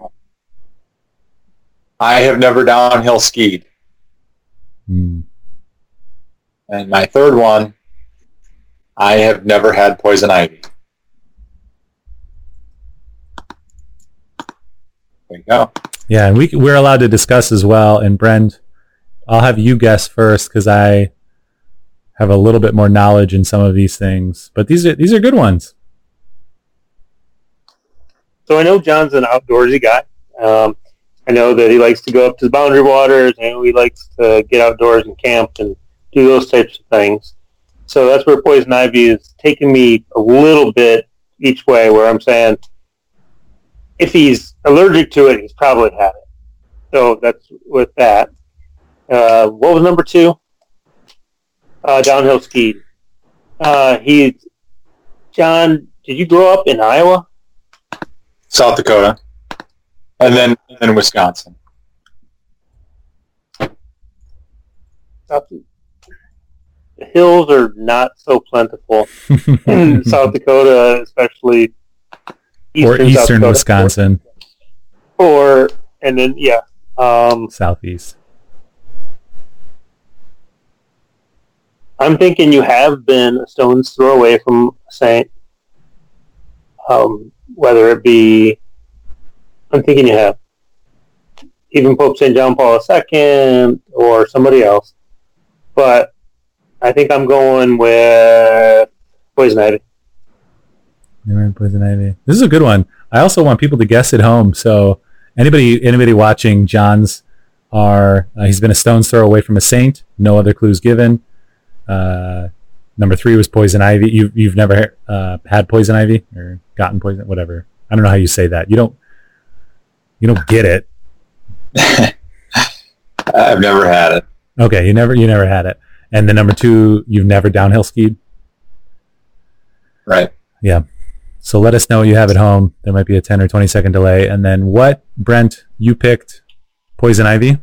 I have never downhill skied, Hmm. and my third one, I have never had poison ivy. There you go. Yeah, and we we're allowed to discuss as well. And Brent, I'll have you guess first because I have a little bit more knowledge in some of these things. But these are these are good ones. So I know John's an outdoorsy guy. Um, I know that he likes to go up to the boundary waters. I know he likes to get outdoors and camp and do those types of things. So that's where poison ivy is taking me a little bit each way. Where I'm saying, if he's allergic to it, he's probably had it. So that's with that. Uh, what was number two? Uh, downhill skiing. Uh, he, John, did you grow up in Iowa? South Dakota, and then and then Wisconsin. South, hills are not so plentiful in South Dakota, especially or eastern Dakota. Wisconsin, Or and then yeah, um, southeast. I'm thinking you have been a stone's throw away from saint. Um, whether it be, I'm thinking you have even Pope St. John Paul II or somebody else. But I think I'm going with Poison Ivy. Never had poison ivy. This is a good one. I also want people to guess at home. So anybody anybody watching, John's are uh, he's been a stone's throw away from a saint. No other clues given. Uh, number three was poison ivy. You you've never uh, had poison ivy or gotten poison, whatever. I don't know how you say that. You don't you don't get it. I've never had it. Okay, you never you never had it. And the number two, you've never downhill skied. Right. Yeah. So let us know what you have at home. There might be a 10 or 20 second delay. And then what, Brent, you picked poison ivy?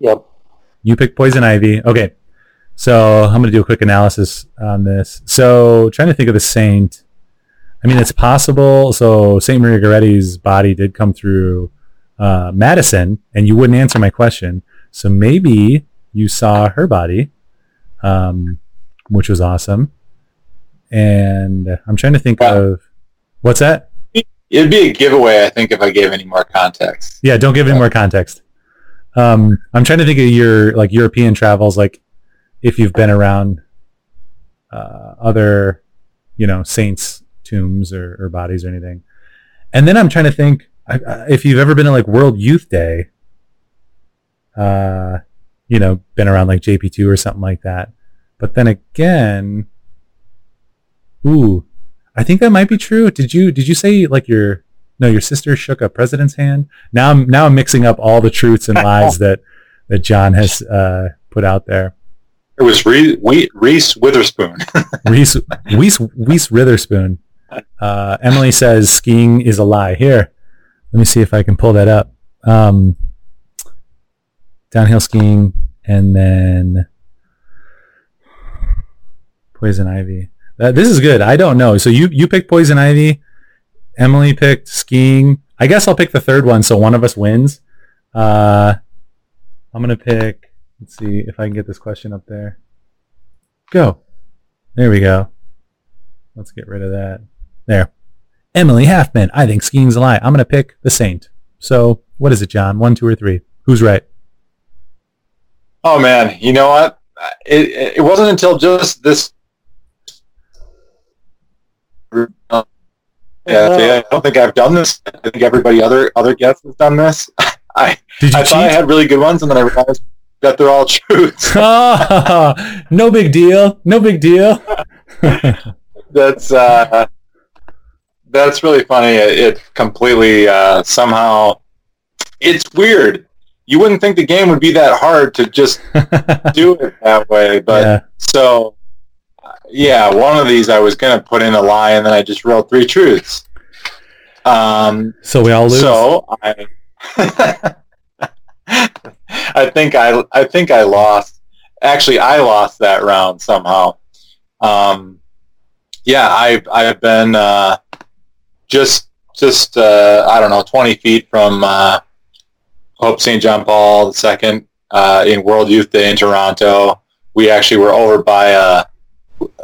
Yep. You picked poison ivy. Okay. So I'm going to do a quick analysis on this. So trying to think of the saint. I mean, it's possible. So Saint Maria Goretti's body did come through uh, Madison, and you wouldn't answer my question. So maybe you saw her body, um, which was awesome. And I'm trying to think Wow. of what's that? It'd be a giveaway, I think, if I gave any more context. Yeah, don't give any more context. Um, I'm trying to think of your like European travels, like if you've been around uh, other, you know, saints' tombs or, or bodies or anything. And then I'm trying to think I, I- if you've ever been to like World Youth Day. Uh, you know, been around like JP2 or something like that. But then again, ooh, I think that might be true. Did you did you say like your no, your sister shook a president's hand. Now I'm now I'm mixing up all the truths and lies that that John has uh, put out there. It was Reese, Reese Witherspoon. Reese Reese Reese Witherspoon. Uh, Emily says skiing is a lie. Here, let me see if I can pull that up. Um, downhill skiing and then poison ivy. Uh, this is good. I don't know. So you you picked poison ivy. Emily picked skiing. I guess I'll pick the third one, so one of us wins. Uh, I'm gonna pick. Let's see if I can get this question up there. Go. There we go. Let's get rid of that. There. Emily Halfman. I think skiing's a lie. I'm gonna pick the Saint. So what is it, John? One, two, or three? Who's right? Oh man, you know what? It it wasn't until just this. Yeah, I don't think I've done this. I think everybody other other guests has done this. I Did you I thought I had really good ones, and then I realized that they're all truths. no big deal. No big deal. that's uh, that's really funny. It, it completely uh, somehow. It's weird. You wouldn't think the game would be that hard to just do it that way, but yeah. So, yeah, one of these I was going to put in a lie, and then I just wrote three truths. Um, So we all lose. so I, I think I, I think I lost. Actually, I lost that round somehow. Um, yeah, I've I've been uh, just just uh, I don't know twenty feet from uh, Pope St. John Paul II uh, in World Youth Day in Toronto. We actually were over by a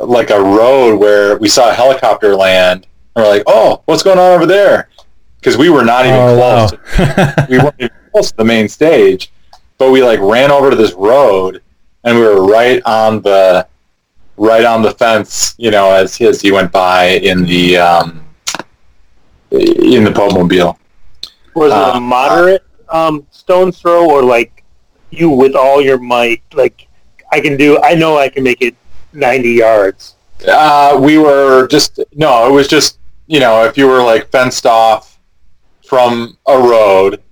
like a road where we saw a helicopter land. And we're like, oh, what's going on over there? Because we were not even oh close. wow. we weren't even close to the main stage, but we like ran over to this road, and we were right on the right on the fence. You know, as as he went by in the um, in the Pope mobile. Was it Uh, a moderate um, stone throw or like you with all your might? Like I can do. I know I can make it ninety yards. Uh, we were just no. It was just you know if you were like fenced off from a road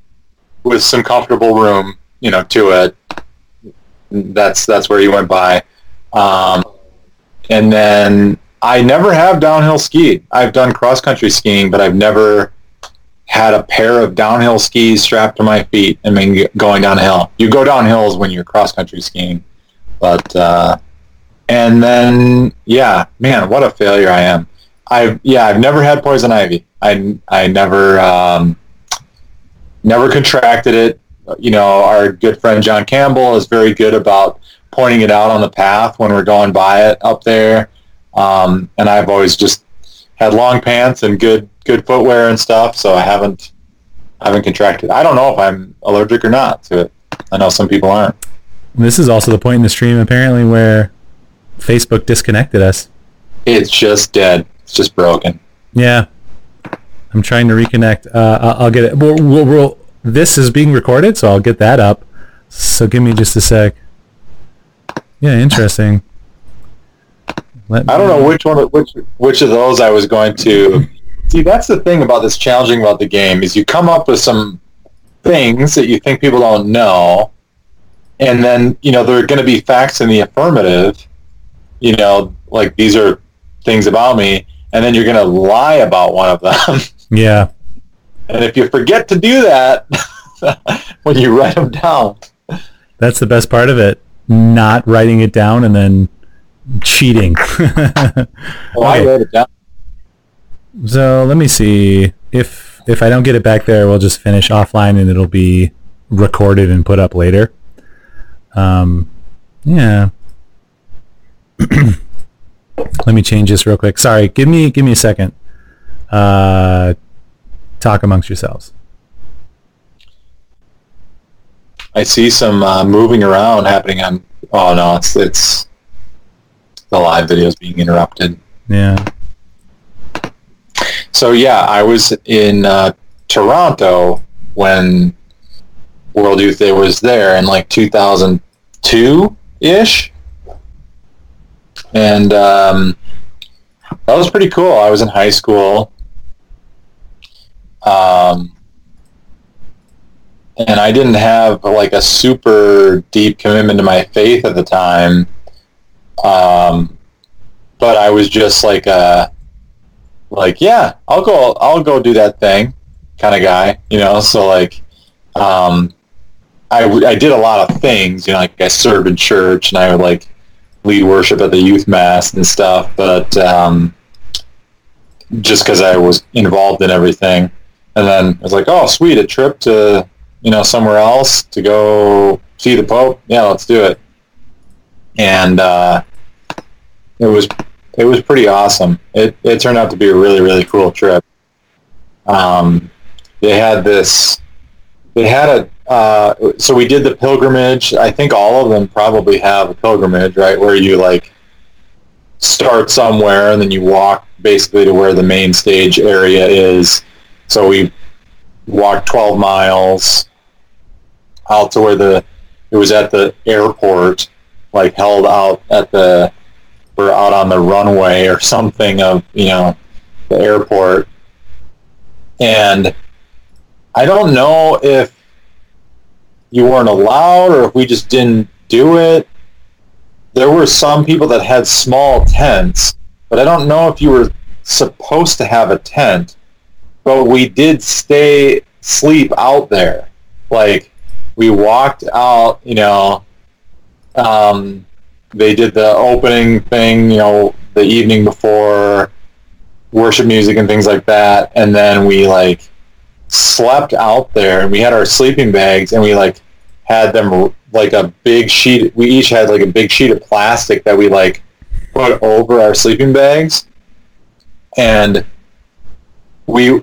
with some comfortable room, you know, to it. That's that's where you went by, um, and then I never have downhill skied. I've done cross country skiing, but I've never had a pair of downhill skis strapped to my feet and been going downhill. You go down hills when you're cross country skiing, but. Uh, and then yeah man what a failure i am i yeah i've never had poison ivy i i never um never contracted it you know our good friend john campbell is very good about pointing it out on the path when we're going by it up there um and i've always just had long pants and good good footwear and stuff so i haven't I haven't contracted i don't know if i'm allergic or not to it i know some people aren't This is also the point in the stream apparently where Facebook disconnected us. it's just dead it's just broken Yeah. I'm trying to reconnect. Uh, I'll, I'll get it. We'll, we'll, we'll, this is being recorded, so I'll get that up. So give me just a sec. Yeah, interesting. Let I don't know which one, which which of those I was going to. See, that's the thing about this challenging about the game is you come up with some things that you think people don't know, and then you know there are going to be facts in the affirmative. You know, like these are things about me, and then you're going to lie about one of them. Yeah. and if you forget to do that when you write them down, That's the best part of it. Not writing it down and then cheating. well, I wrote it down. So let me see if if I don't get it back there, we'll just finish offline and it'll be recorded and put up later. Um, yeah. let me change this real quick. Sorry, give me give me a second. Uh, talk amongst yourselves. I see some uh, moving around happening on. Oh no, it's it's the live video is being interrupted. Yeah. So yeah, I was in uh, Toronto when World Youth Day was there in like 2002 ish, and um, that was pretty cool. I was in high school, um, and I didn't have like a super deep commitment to my faith at the time, um, but I was just like a like yeah i'll go i'll go do that thing kind of guy you know? So like um I, I did a lot of things you know like i served in church and i would like lead worship at the youth mass and stuff but um just because i was involved in everything. And then i was like oh sweet a trip to you know somewhere else to go see the pope. Yeah let's do it. And uh it was it was pretty awesome. It, it turned out to be a really, really cool trip. Um, they had this, they had a, uh, so we did the pilgrimage. I think all of them probably have a pilgrimage, right? Where you like start somewhere and then you walk basically to where the main stage area is. So we walked 12 miles out to where the, it was at the airport, like held out at the, we're out on the runway or something of you know the airport. And i don't know if you weren't allowed or if we just didn't do it. There were some people that had small tents but i don't know if you were supposed to have a tent but we did stay sleep out there. Like we walked out you know um, they did the opening thing, you know, the evening before worship music and things like that, and then we like slept out there, and we had our sleeping bags, and we like had them like a big sheet. We each had like a big sheet of plastic that we like put over our sleeping bags, and we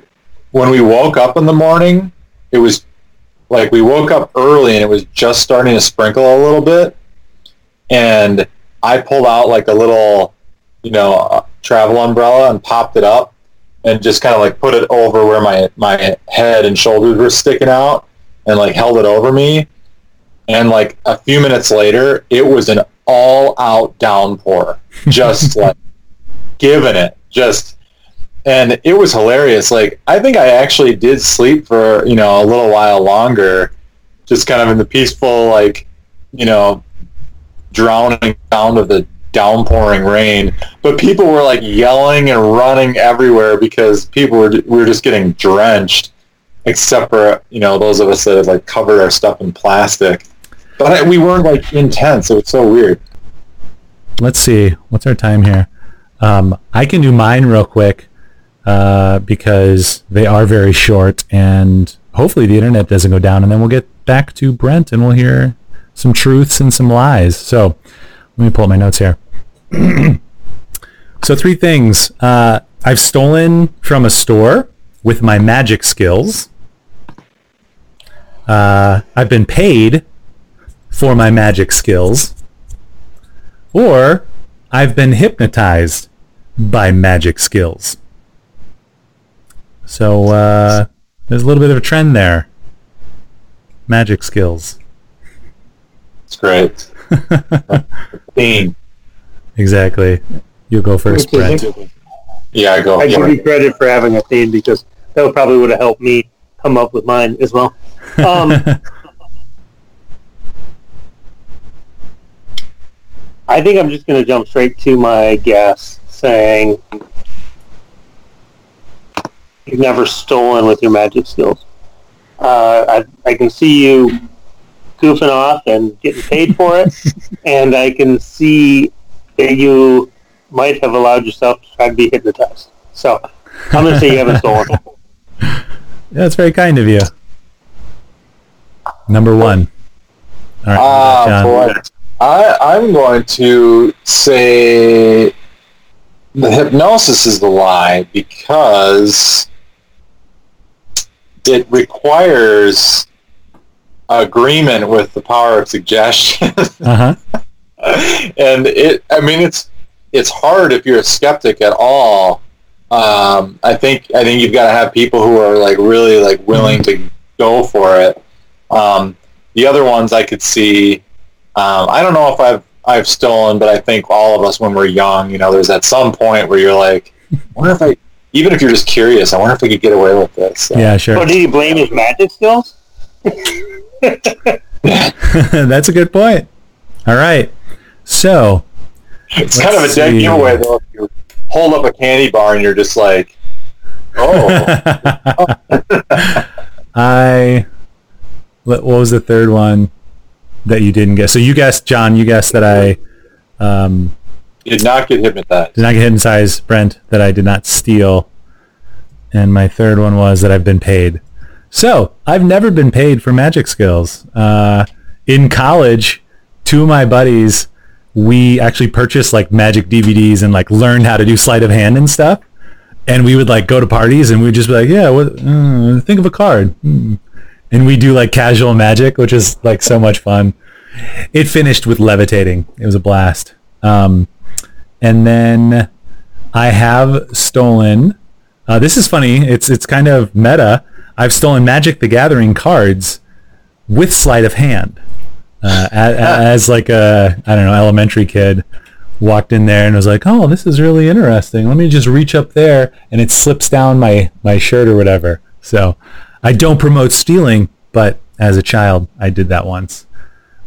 when we woke up in the morning, it was like we woke up early and it was just starting to sprinkle a little bit and I pulled out like a little, you know, uh, travel umbrella and popped it up and just kind of like put it over where my my head and shoulders were sticking out and like held it over me. And like a few minutes later, it was an all-out downpour, just like giving it, just. And it was hilarious. Like I think I actually did sleep for you know a little while longer, just kind of in the peaceful like, you know, drowning sound of the downpouring rain. But people were like yelling and running everywhere because people were we were just getting drenched, except for you know those of us that had like covered our stuff in plastic. But we weren't like intense. It was so weird. Let's see. What's our time here? Um, I can do mine real quick uh, because they are very short, and hopefully the internet doesn't go down, and then we'll get back to Brent, and we'll hear some truths and some lies. So let me pull up my notes here. so three things. Uh, I've stolen from a store with my magic skills. Uh, I've been paid for my magic skills. Or I've been hypnotized by magic skills. So uh, there's a little bit of a trend there. Magic skills. It's great. Theme. Exactly. You go first, Brent. Yeah, I go. I give you credit for having a theme because that probably would have helped me come up with mine as well. Um, I think I'm just going to jump straight to my guess, saying you've never stolen with your magic skills. Uh, I, I can see you goofing off and getting paid for it, and I can see that you might have allowed yourself to try to be hypnotized. So I'm going to say you haven't stolen. That's very kind of you. Number one. All right, Ah, John. boy. I, I'm going to say the hypnosis is the lie because it requires agreement with the power of suggestion. Uh-huh. and it, I mean, it's it's hard if you're a skeptic at all. Um, I think I think you've got to have people who are like really like willing to go for it. Um, the other ones I could see. Um, I don't know if I've I've stolen, but I think all of us when we're young, you know, there's at some point where you're like, I wonder if I, even if you're just curious, I wonder if we could get away with this. So- Yeah, sure. Oh, did you blame his magic skills? That's a good point. All right. So, It's kind of a dead see. giveaway though. If you hold up a candy bar and you're just like, oh, I what what was the third one that you didn't guess? So you guessed John, you guessed that I um, did not get hypnotized. did not get hypnotized, Brent, that I did not steal. And my third one was that I've been paid. So I've never been paid for magic skills. Uh, in college, two of my buddies, we actually purchased like magic DVDs and like learned how to do sleight of hand and stuff. And we would like go to parties and we'd just be like, yeah, what, uh, think of a card. Hmm. And we do like casual magic, which is like so much fun. It finished with levitating. It was a blast. Um, and then I have stolen. Uh, this is funny. It's it's kind of meta. I've stolen Magic the Gathering cards with sleight of hand. Uh, as, as like a I don't know elementary kid, walked in there and was like, "Oh, this is really interesting. Let me just reach up there and it slips down my my shirt or whatever." So I don't promote stealing, but as a child, I did that once.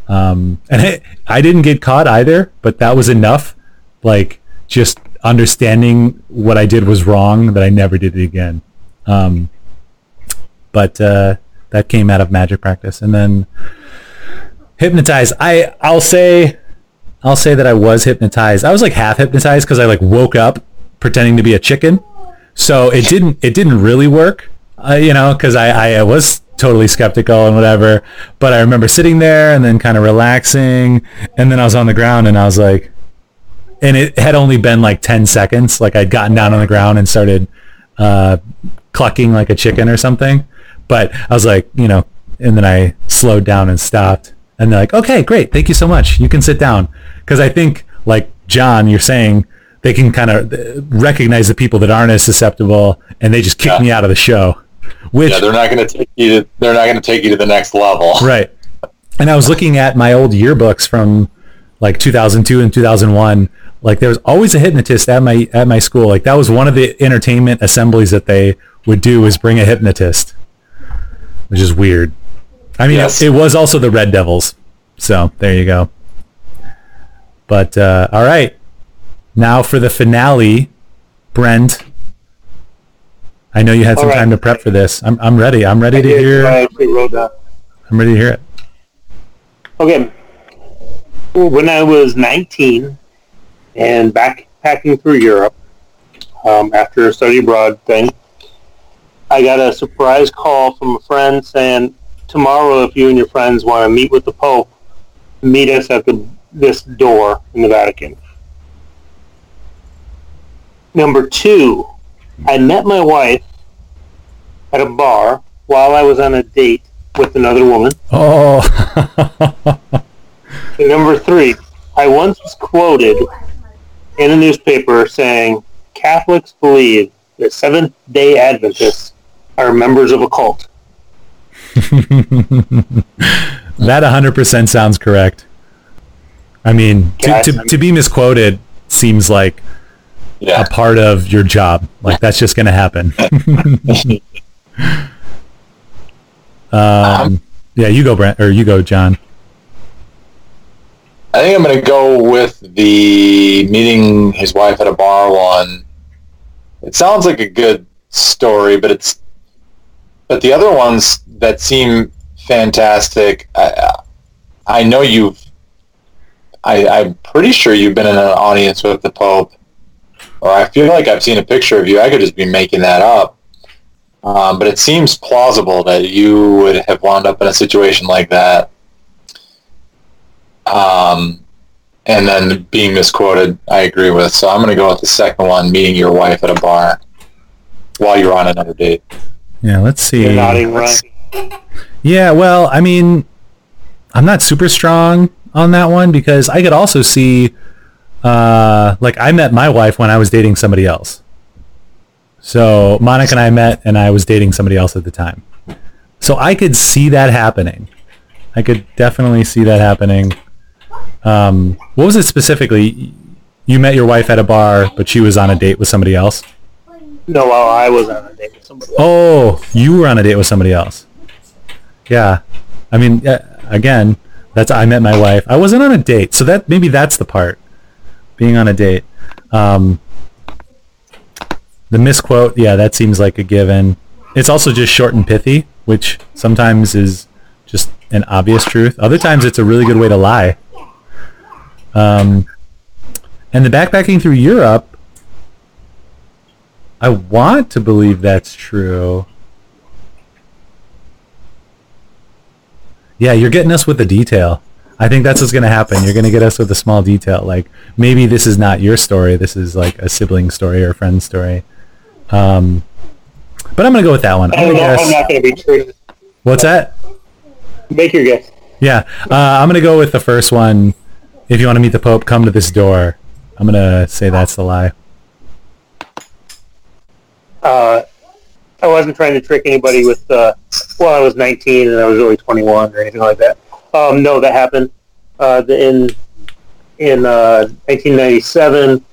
Um, and I, I didn't get caught either, but that was enough. Like just understanding what I did was wrong that I never did it again. Um, but uh, that came out of magic practice, and then hypnotized. I I'll say I'll say that I was hypnotized. I was like half hypnotized because I like woke up pretending to be a chicken. So it didn't it didn't really work, uh, you know, because I, I was totally skeptical and whatever. But I remember sitting there and then kind of relaxing, and then I was on the ground and I was like, and it had only been like ten seconds. Like I'd gotten down on the ground and started uh, clucking like a chicken or something. But I was like, you know, and then I slowed down and stopped. And they're like, okay, great. Thank you so much. You can sit down. Because I think, like John, you're saying they can kind of recognize the people that aren't as susceptible and they just kick Yeah. me out of the show. Which, Yeah, they're not going to take you. To, they're not going to take you to the next level. right. And I was looking at my old yearbooks from like 2002 and 2001. Like there was always a hypnotist at my at my school. Like that was one of the entertainment assemblies that they would do was bring a hypnotist, which is weird. I mean, Yes. it, it was also the Red Devils. So there you go. But uh, all right, now for the finale, Brent. I know you had some right. time to prep for this. I'm I'm ready. I'm ready to I hear. actually wrote that. I'm ready to hear it. Okay. When I was 19 and backpacking through Europe um, after a study abroad thing, I got a surprise call from a friend saying, tomorrow if you and your friends want to meet with the Pope, meet us at the this door in the Vatican. Number two, I met my wife at a bar while I was on a date with another woman. Oh, number three, I once was quoted in a newspaper saying Catholics believe that Seventh Day Adventists are members of a cult. that 100% sounds correct. I mean, to, to, to be misquoted seems like Yeah. a part of your job. Like that's just going to happen. um, yeah, you go, Brent, or you go, John. I think I'm going to go with the meeting his wife at a bar one. It sounds like a good story, but it's but the other ones that seem fantastic. I, I know you've. I, I'm pretty sure you've been in an audience with the Pope, or I feel like I've seen a picture of you. I could just be making that up. Um, but it seems plausible that you would have wound up in a situation like that. Um, and then being misquoted, I agree with. So I'm going to go with the second one, meeting your wife at a bar while you're on another date. Yeah, let's see. You're nodding, Ryan. Yeah, well, I mean, I'm not super strong on that one because I could also see, uh, like, I met my wife when I was dating somebody else. So Monica and I met, and I was dating somebody else at the time. So I could see that happening. I could definitely see that happening. Um, what was it specifically? You met your wife at a bar, but she was on a date with somebody else. No, well, I was on a date with somebody. Oh, you were on a date with somebody else. Yeah, I mean, again, that's I met my wife. I wasn't on a date, so that maybe that's the part. Being on a date. Um, the misquote, yeah, that seems like a given. It's also just short and pithy, which sometimes is just an obvious truth. Other times, it's a really good way to lie. Um, and the backpacking through Europe, I want to believe that's true. Yeah, you're getting us with the detail. I think that's what's going to happen. You're going to get us with a small detail. Like maybe this is not your story. This is like a sibling story or a friend story. Um, but I'm going to go with that one. I'm I'm going to not, I'm guess. not going to be true. What's that? Make your guess. Yeah, uh, I'm going to go with the first one. If you want to meet the Pope, come to this door. I'm going to say that's the lie. Uh, I wasn't trying to trick anybody with, uh, well, I was 19 and I was only 21 or anything like that. Um, no, that happened. Uh, the, in in uh, 1997,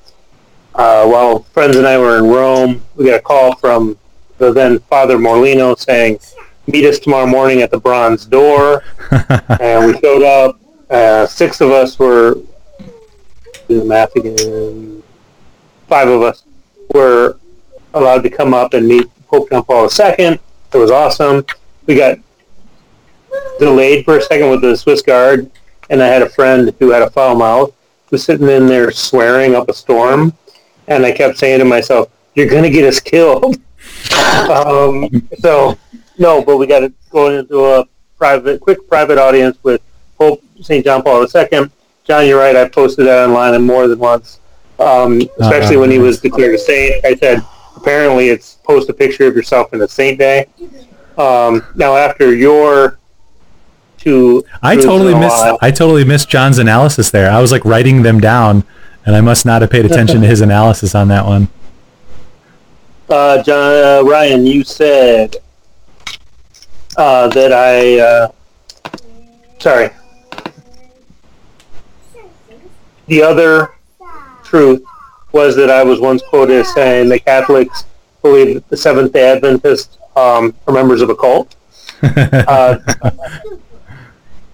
uh, while friends and I were in Rome, we got a call from the then Father Morlino saying, meet us tomorrow morning at the bronze door. and we showed up. Uh, six of us were, do the math again, five of us were allowed to come up and meet Pope John Paul II. It was awesome. We got delayed for a second with the Swiss Guard, and I had a friend who had a foul mouth, was sitting in there swearing up a storm, and I kept saying to myself, "You're gonna get us killed." um, so, no, but we got to go into a private, quick private audience with Pope St. John Paul II. John, you're right. I posted that online more than once, um, especially when he was declared a saint. I said, apparently it's post a picture of yourself in a saint day. Um, now, after your two, I totally missed. lie- I totally missed John's analysis there. I was like writing them down, and I must not have paid attention to his analysis on that one. Uh, John, uh, Ryan, you said uh, that I. Uh, sorry. The other truth was that I was once quoted as saying that Catholics believe that the Seventh Day Adventists um, are members of a cult. Uh,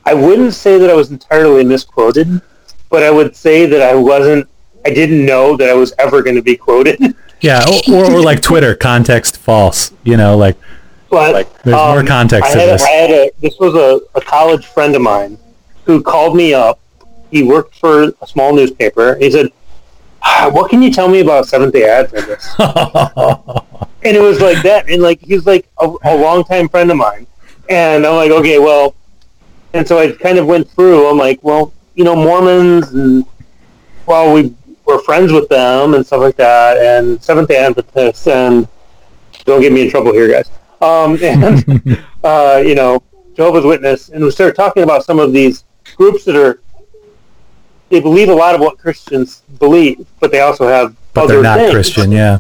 I wouldn't say that I was entirely misquoted, but I would say that I wasn't. I didn't know that I was ever going to be quoted. yeah, or, or, or like Twitter context false. You know, like But There's more context to this. I had a, this was a, a college friend of mine who called me up. He worked for a small newspaper. He said, "Ah, "What can you tell me about Seventh Day Adventists?" and it was like that. And like he's like a, a longtime friend of mine. And I'm like, okay, well. And so I kind of went through. I'm like, well, you know, Mormons, and well, we were friends with them and stuff like that, and Seventh Day Adventists, and don't get me in trouble here, guys. Um, and uh, you know, Jehovah's Witness, and we started talking about some of these groups that are they believe a lot of what Christians believe, but they also have but other they're not things. Christian. Yeah.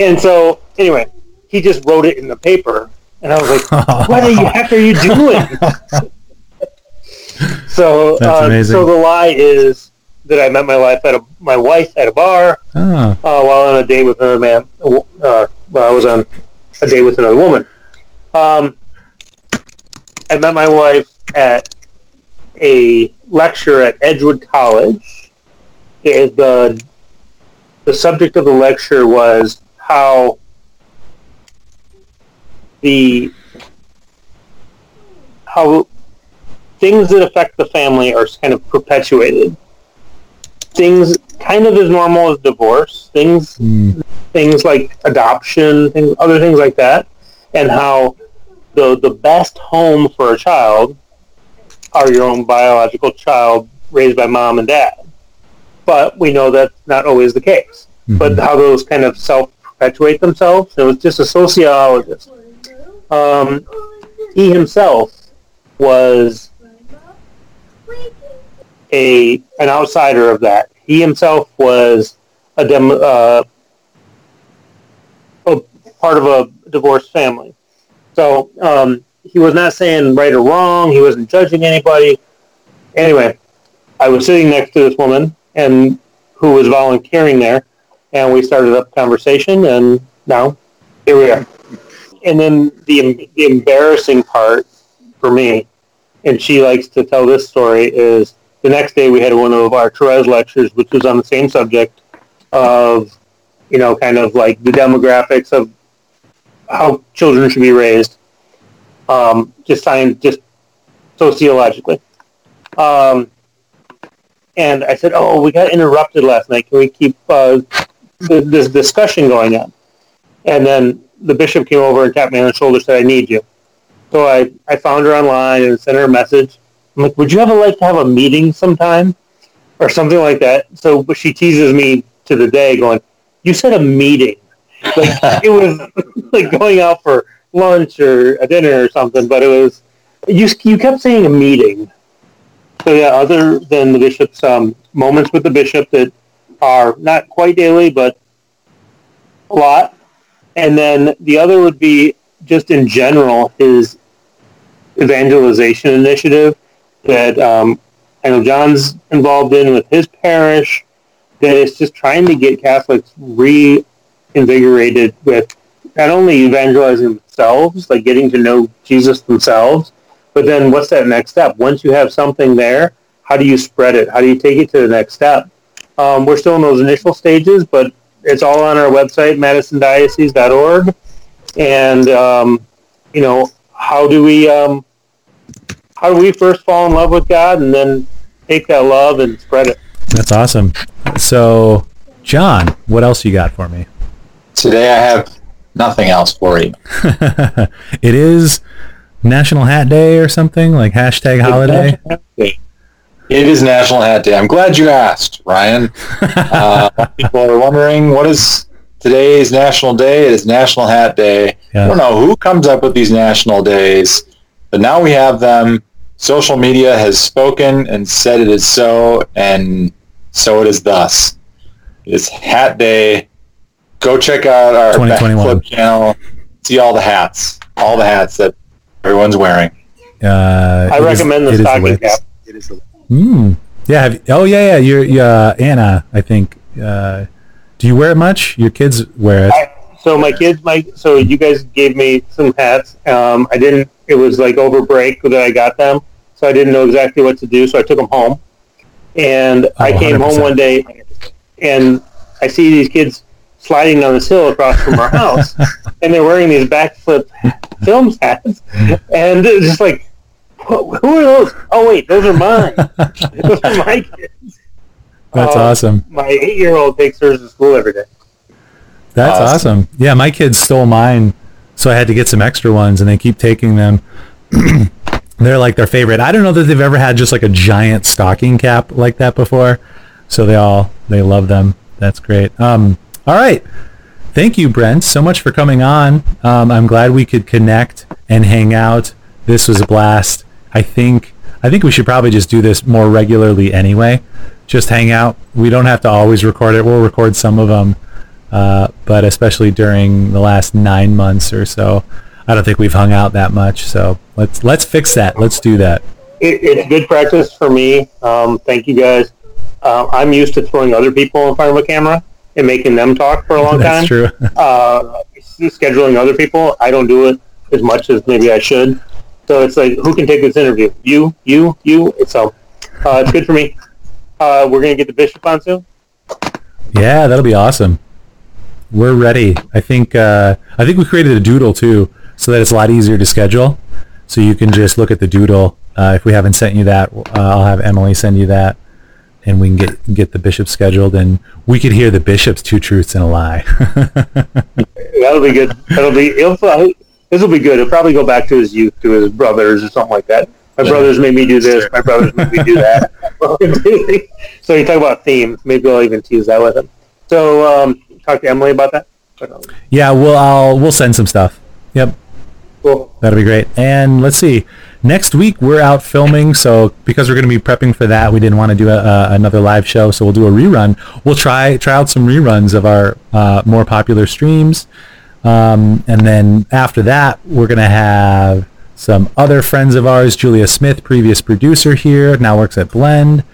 And so, anyway, he just wrote it in the paper, and I was like, "What the heck are you doing?" so, That's uh, amazing. so the lie is that I met my wife at a my wife at a bar Oh, uh, while on a date with another man. Uh, well, I was on a date with another woman. Um, I met my wife at a lecture at Edgewood College. It, the the subject of the lecture was how the how things that affect the family are kind of perpetuated. Things kind of as normal as divorce, things Mm. things like adoption, things, other things like that, and how the the best home for a child are your own biological child raised by mom and dad. But we know that's not always the case. But how those kind of self perpetuate themselves. It was just a sociologist. Um, he himself was a an outsider of that. He himself was a dem, uh, a part of a divorced family. So um, he was not saying right or wrong. He wasn't judging anybody. Anyway, I was sitting next to this woman and who was volunteering there, and we started up conversation, and now here we are. And then the, the embarrassing part for me, and she likes to tell this story, is the next day we had one of our Therese lectures, which was on the same subject of, you know, kind of like the demographics of how children should be raised, um, just science, just sociologically. Um, and I said, "Oh, we got interrupted last night. Can we keep uh, th- this discussion going on?" And then the bishop came over and tapped me on the shoulder, and said, "I need you." So I, I found her online and sent her a message. I'm like, "Would you ever like to have a meeting sometime, or something like that?" So, she teases me to the day, going, "You said a meeting." Like it was like going out for lunch or a dinner or something, but it was you. You kept saying a meeting. So yeah, other than the bishop's um, moments with the bishop that are not quite daily, but a lot. And then the other would be just in general his evangelization initiative that um, I know John's involved in with his parish. That it's just trying to get Catholics reinvigorated with not only evangelizing themselves, like getting to know Jesus themselves, but then what's that next step? Once you have something there, how do you spread it? How do you take it to the next step? Um, we're still in those initial stages, but it's all on our website, madisondiocese.org. And, um, you know, how do we, um, how do we first fall in love with God and then take that love and spread it? That's awesome. So, John, what else you got for me? Today I have nothing else for you. it is National Hat Day or something like hashtag holiday. It is National Hat Day. I'm glad you asked, Ryan. Uh, people are wondering what is today's national day. It is National Hat Day. Yeah. I don't know who comes up with these national days, but now we have them. Social media has spoken and said it is so, and so it is thus. It is Hat Day. Go check out our 2021. Backflip channel. See all the hats, all the hats that everyone's wearing. Uh, I it is- recommend the it is stocking lit. cap. It is the Mm. Yeah. Have, oh yeah, yeah. You're uh, Anna. I think. Uh, do you wear it much? Your kids wear it. I, so my kids, my so you guys gave me some hats. Um, I didn't. It was like over break that I got them, so I didn't know exactly what to do. So I took them home, and I Oh, came home 100%. one day, and I see these kids sliding down this hill across from our house, and they're wearing these backflip film hats, and it's just like, who are those? Oh wait, those are mine. those are my kids. That's Um, awesome. My eight-year-old takes hers to school every day. That's awesome. awesome. Yeah, my kids stole mine, so I had to get some extra ones, and they keep taking them. They're like their favorite. I don't know that they've ever had just like a giant stocking cap like that before, so they all they love them. That's great. Um, all right, thank you, Brent, so much for coming on. Um, I'm glad we could connect and hang out. This was a blast. I think I think we should probably just do this more regularly anyway. Just hang out. We don't have to always record it. We'll record some of them uh, but especially during the last nine months or so, I don't think we've hung out that much. So let's let's fix that. Let's do that. it, it's good practice for me. Um, thank you guys. Uh, I'm used to throwing other people in front of a camera and making them talk for a long time. That's time. true. Uh, scheduling other people, I don't do it as much as maybe I should. So it's like, who can take this interview? You, you, you. So uh, it's good for me. Uh, we're gonna get the bishop on soon. Yeah, that'll be awesome. We're ready. I think uh, I think we created a doodle too, so that it's a lot easier to schedule. So you can just look at the doodle. Uh, if we haven't sent you that, uh, I'll have Emily send you that, and we can get get the bishop scheduled, and we could hear the bishop's two truths and a lie. That'll be good. That'll be. It'll, this will be good. He'll probably go back to his youth, to his brothers, or something like that. My Yeah. brothers made me do this. My brothers made me do that. so you talk about themes. Maybe I'll even tease that with him. So um, talk to Emily about that. Yeah, we'll I'll we'll send some stuff. Yep. cool. That'll be great. And let's see. Next week we're out filming, so because we're going to be prepping for that, we didn't want to do a, a, another live show, so we'll do a rerun. We'll try try out some reruns of our uh, more popular streams, um, and then after that, we're going to have some other friends of ours. Julia Smith, previous producer here, now works at Blend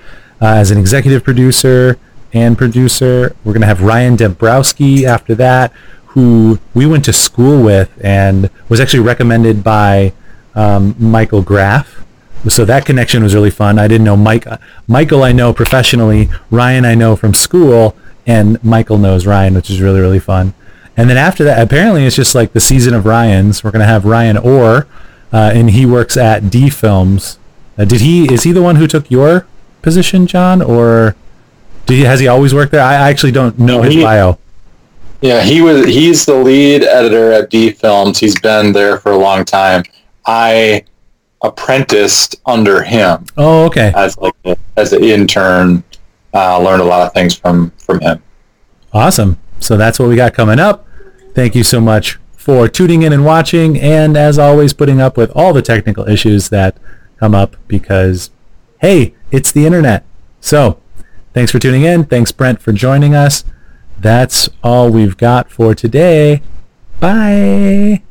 uh, as an executive producer and producer. We're going to have Ryan Dembrowski after that, who we went to school with and was actually recommended by um, Michael Graff. So that connection was really fun. I didn't know Mike. Michael I know professionally. Ryan I know from school, and Michael knows Ryan, which is really really fun. And then after that, apparently it's just like the season of Ryan's. We're gonna have Ryan Orr, uh, and he works at D Films. Uh, did he? Is he the one who took your position, John, or did he, has he always worked there? I I actually don't know his He- bio. Yeah, he was. He's the lead editor at D Films. He's been there for a long time. I apprenticed under him Oh, okay. as like a, as an intern. Uh, learned a lot of things from from him. Awesome. So that's what we got coming up. Thank you so much for tuning in and watching, and as always, putting up with all the technical issues that come up because, hey, it's the internet. So, thanks for tuning in. Thanks, Brent, for joining us. That's all we've got for today. Bye.